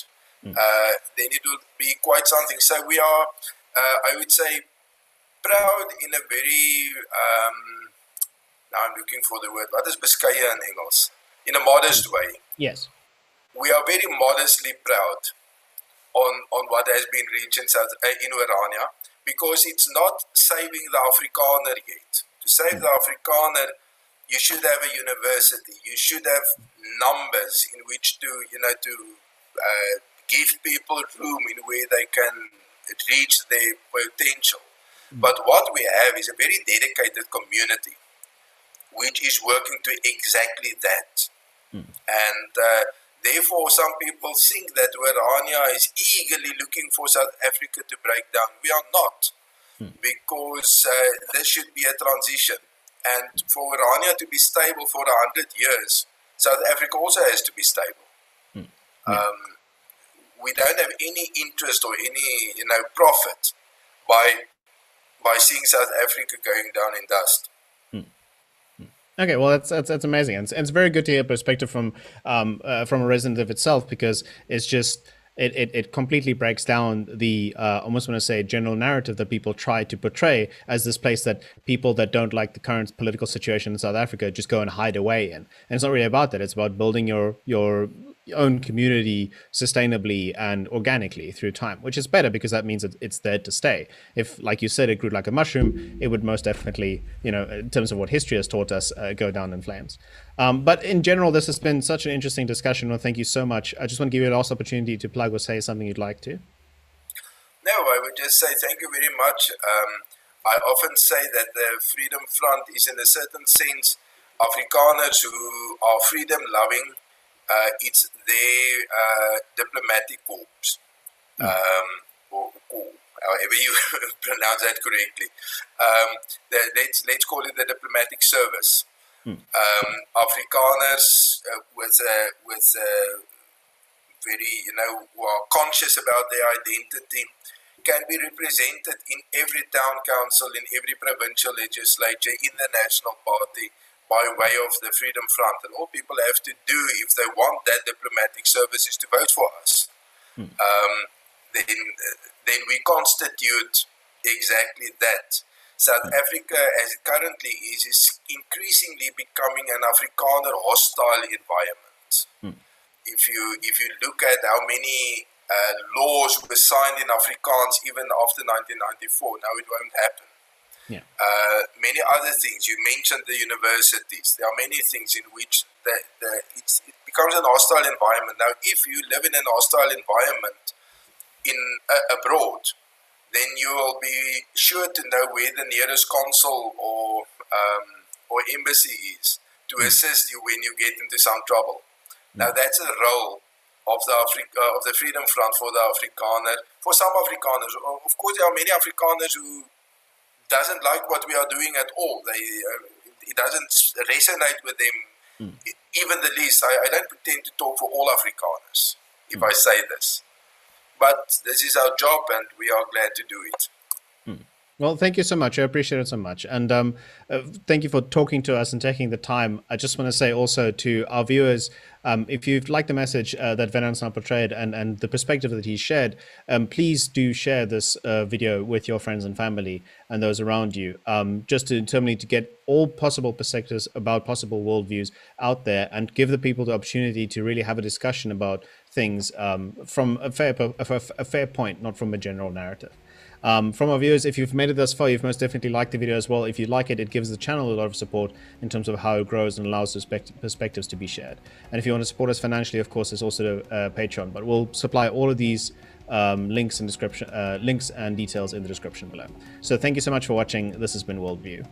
mm. uh, then it will be quite something. So we are, uh, I would say, proud in a very, um, now I'm looking for the word, what is beskeie in Engels? In a modest mm. way. Yes. We are very modestly proud on, on what has been reached in, South, uh, in Orania because it's not saving the Afrikaner yet. To save the Afrikaner, you should have a university. You should have numbers in which to, you know, to uh, give people room in where they can reach their potential. Mm. But what we have is a very dedicated community, which is working to exactly that. Mm. And uh, therefore, some people think that Orania is eagerly looking for South Africa to break down. We are not, mm. because uh, this should be a transition. And for Orania to be stable for 100 years, South Africa also has to be stable. Mm. Yeah. Um, we don't have any interest or any you know profit by by seeing South Africa going down in dust. Okay, well, that's that's, that's amazing, and it's, it's very good to hear perspective from um, uh, from a resident of itself because it's just it, it, it completely breaks down the uh, almost want to say general narrative that people try to portray as this place that people that don't like the current political situation in South Africa just go and hide away in. And it's not really about that. It's about building your your own community sustainably and organically through time, which is better because that means it's there to stay. If, like you said, it grew like a mushroom, it would most definitely, you know, in terms of what history has taught us, uh, go down in flames. Um, but in general, this has been such an interesting discussion. Well, thank you so much. I just want to give you a last opportunity to plug or say something you'd like to. No, I would just say thank you very much. Um, I often say that the Freedom Front is, in a certain sense, Afrikaners who are freedom loving it's their uh, diplomatic corps, mm. um, or, or, however you pronounce that correctly. Um, the, let's let's call it the diplomatic service. Mm. Um, Afrikaners uh, with a, with a very you know who are conscious about their identity can be represented in every town council, in every provincial legislature, in the national party by way of the Freedom Front. And all people have to do if they want that diplomatic service is to vote for us. Hmm. Um, then, then we constitute exactly that. South hmm. Africa, as it currently is, is increasingly becoming an Afrikaner hostile environment. Hmm. If you if you look at how many uh, laws were signed in Afrikaans even after 1994, now it won't happen. Yeah. Uh, many other things. You mentioned the universities. There are many things in which the, the, it becomes an hostile environment. Now, if you live in an hostile environment in uh, abroad, then you will be sure to know where the nearest consul or um, or embassy is to mm. assist you when you get into some trouble. Mm. Now, that's a role of the Africa, uh, of the Freedom Front for the Afrikaner, for some Afrikaners. Of course, there are many Afrikaners who doesn't like what we are doing at all. They, uh, it doesn't resonate with them, mm. even the least. I, I, don't pretend to talk for all Afrikaners if mm. I say this, but this is our job, and we are glad to do it. Mm. Well, thank you so much. I appreciate it so much. And um, uh, thank you for talking to us and taking the time. I just want to say also to our viewers um, if you've liked the message uh, that Venansan portrayed and, and the perspective that he shared, um, please do share this uh, video with your friends and family and those around you, um, just to determine to get all possible perspectives about possible worldviews out there and give the people the opportunity to really have a discussion about things um, from a fair, a, a fair point, not from a general narrative. Um, from our viewers, if you've made it thus far, you've most definitely liked the video as well. If you like it, it gives the channel a lot of support in terms of how it grows and allows perspectives to be shared. And if you want to support us financially, of course, there's also uh, Patreon, but we'll supply all of these um, links and description, uh, links and details in the description below. So thank you so much for watching. This has been Worldview.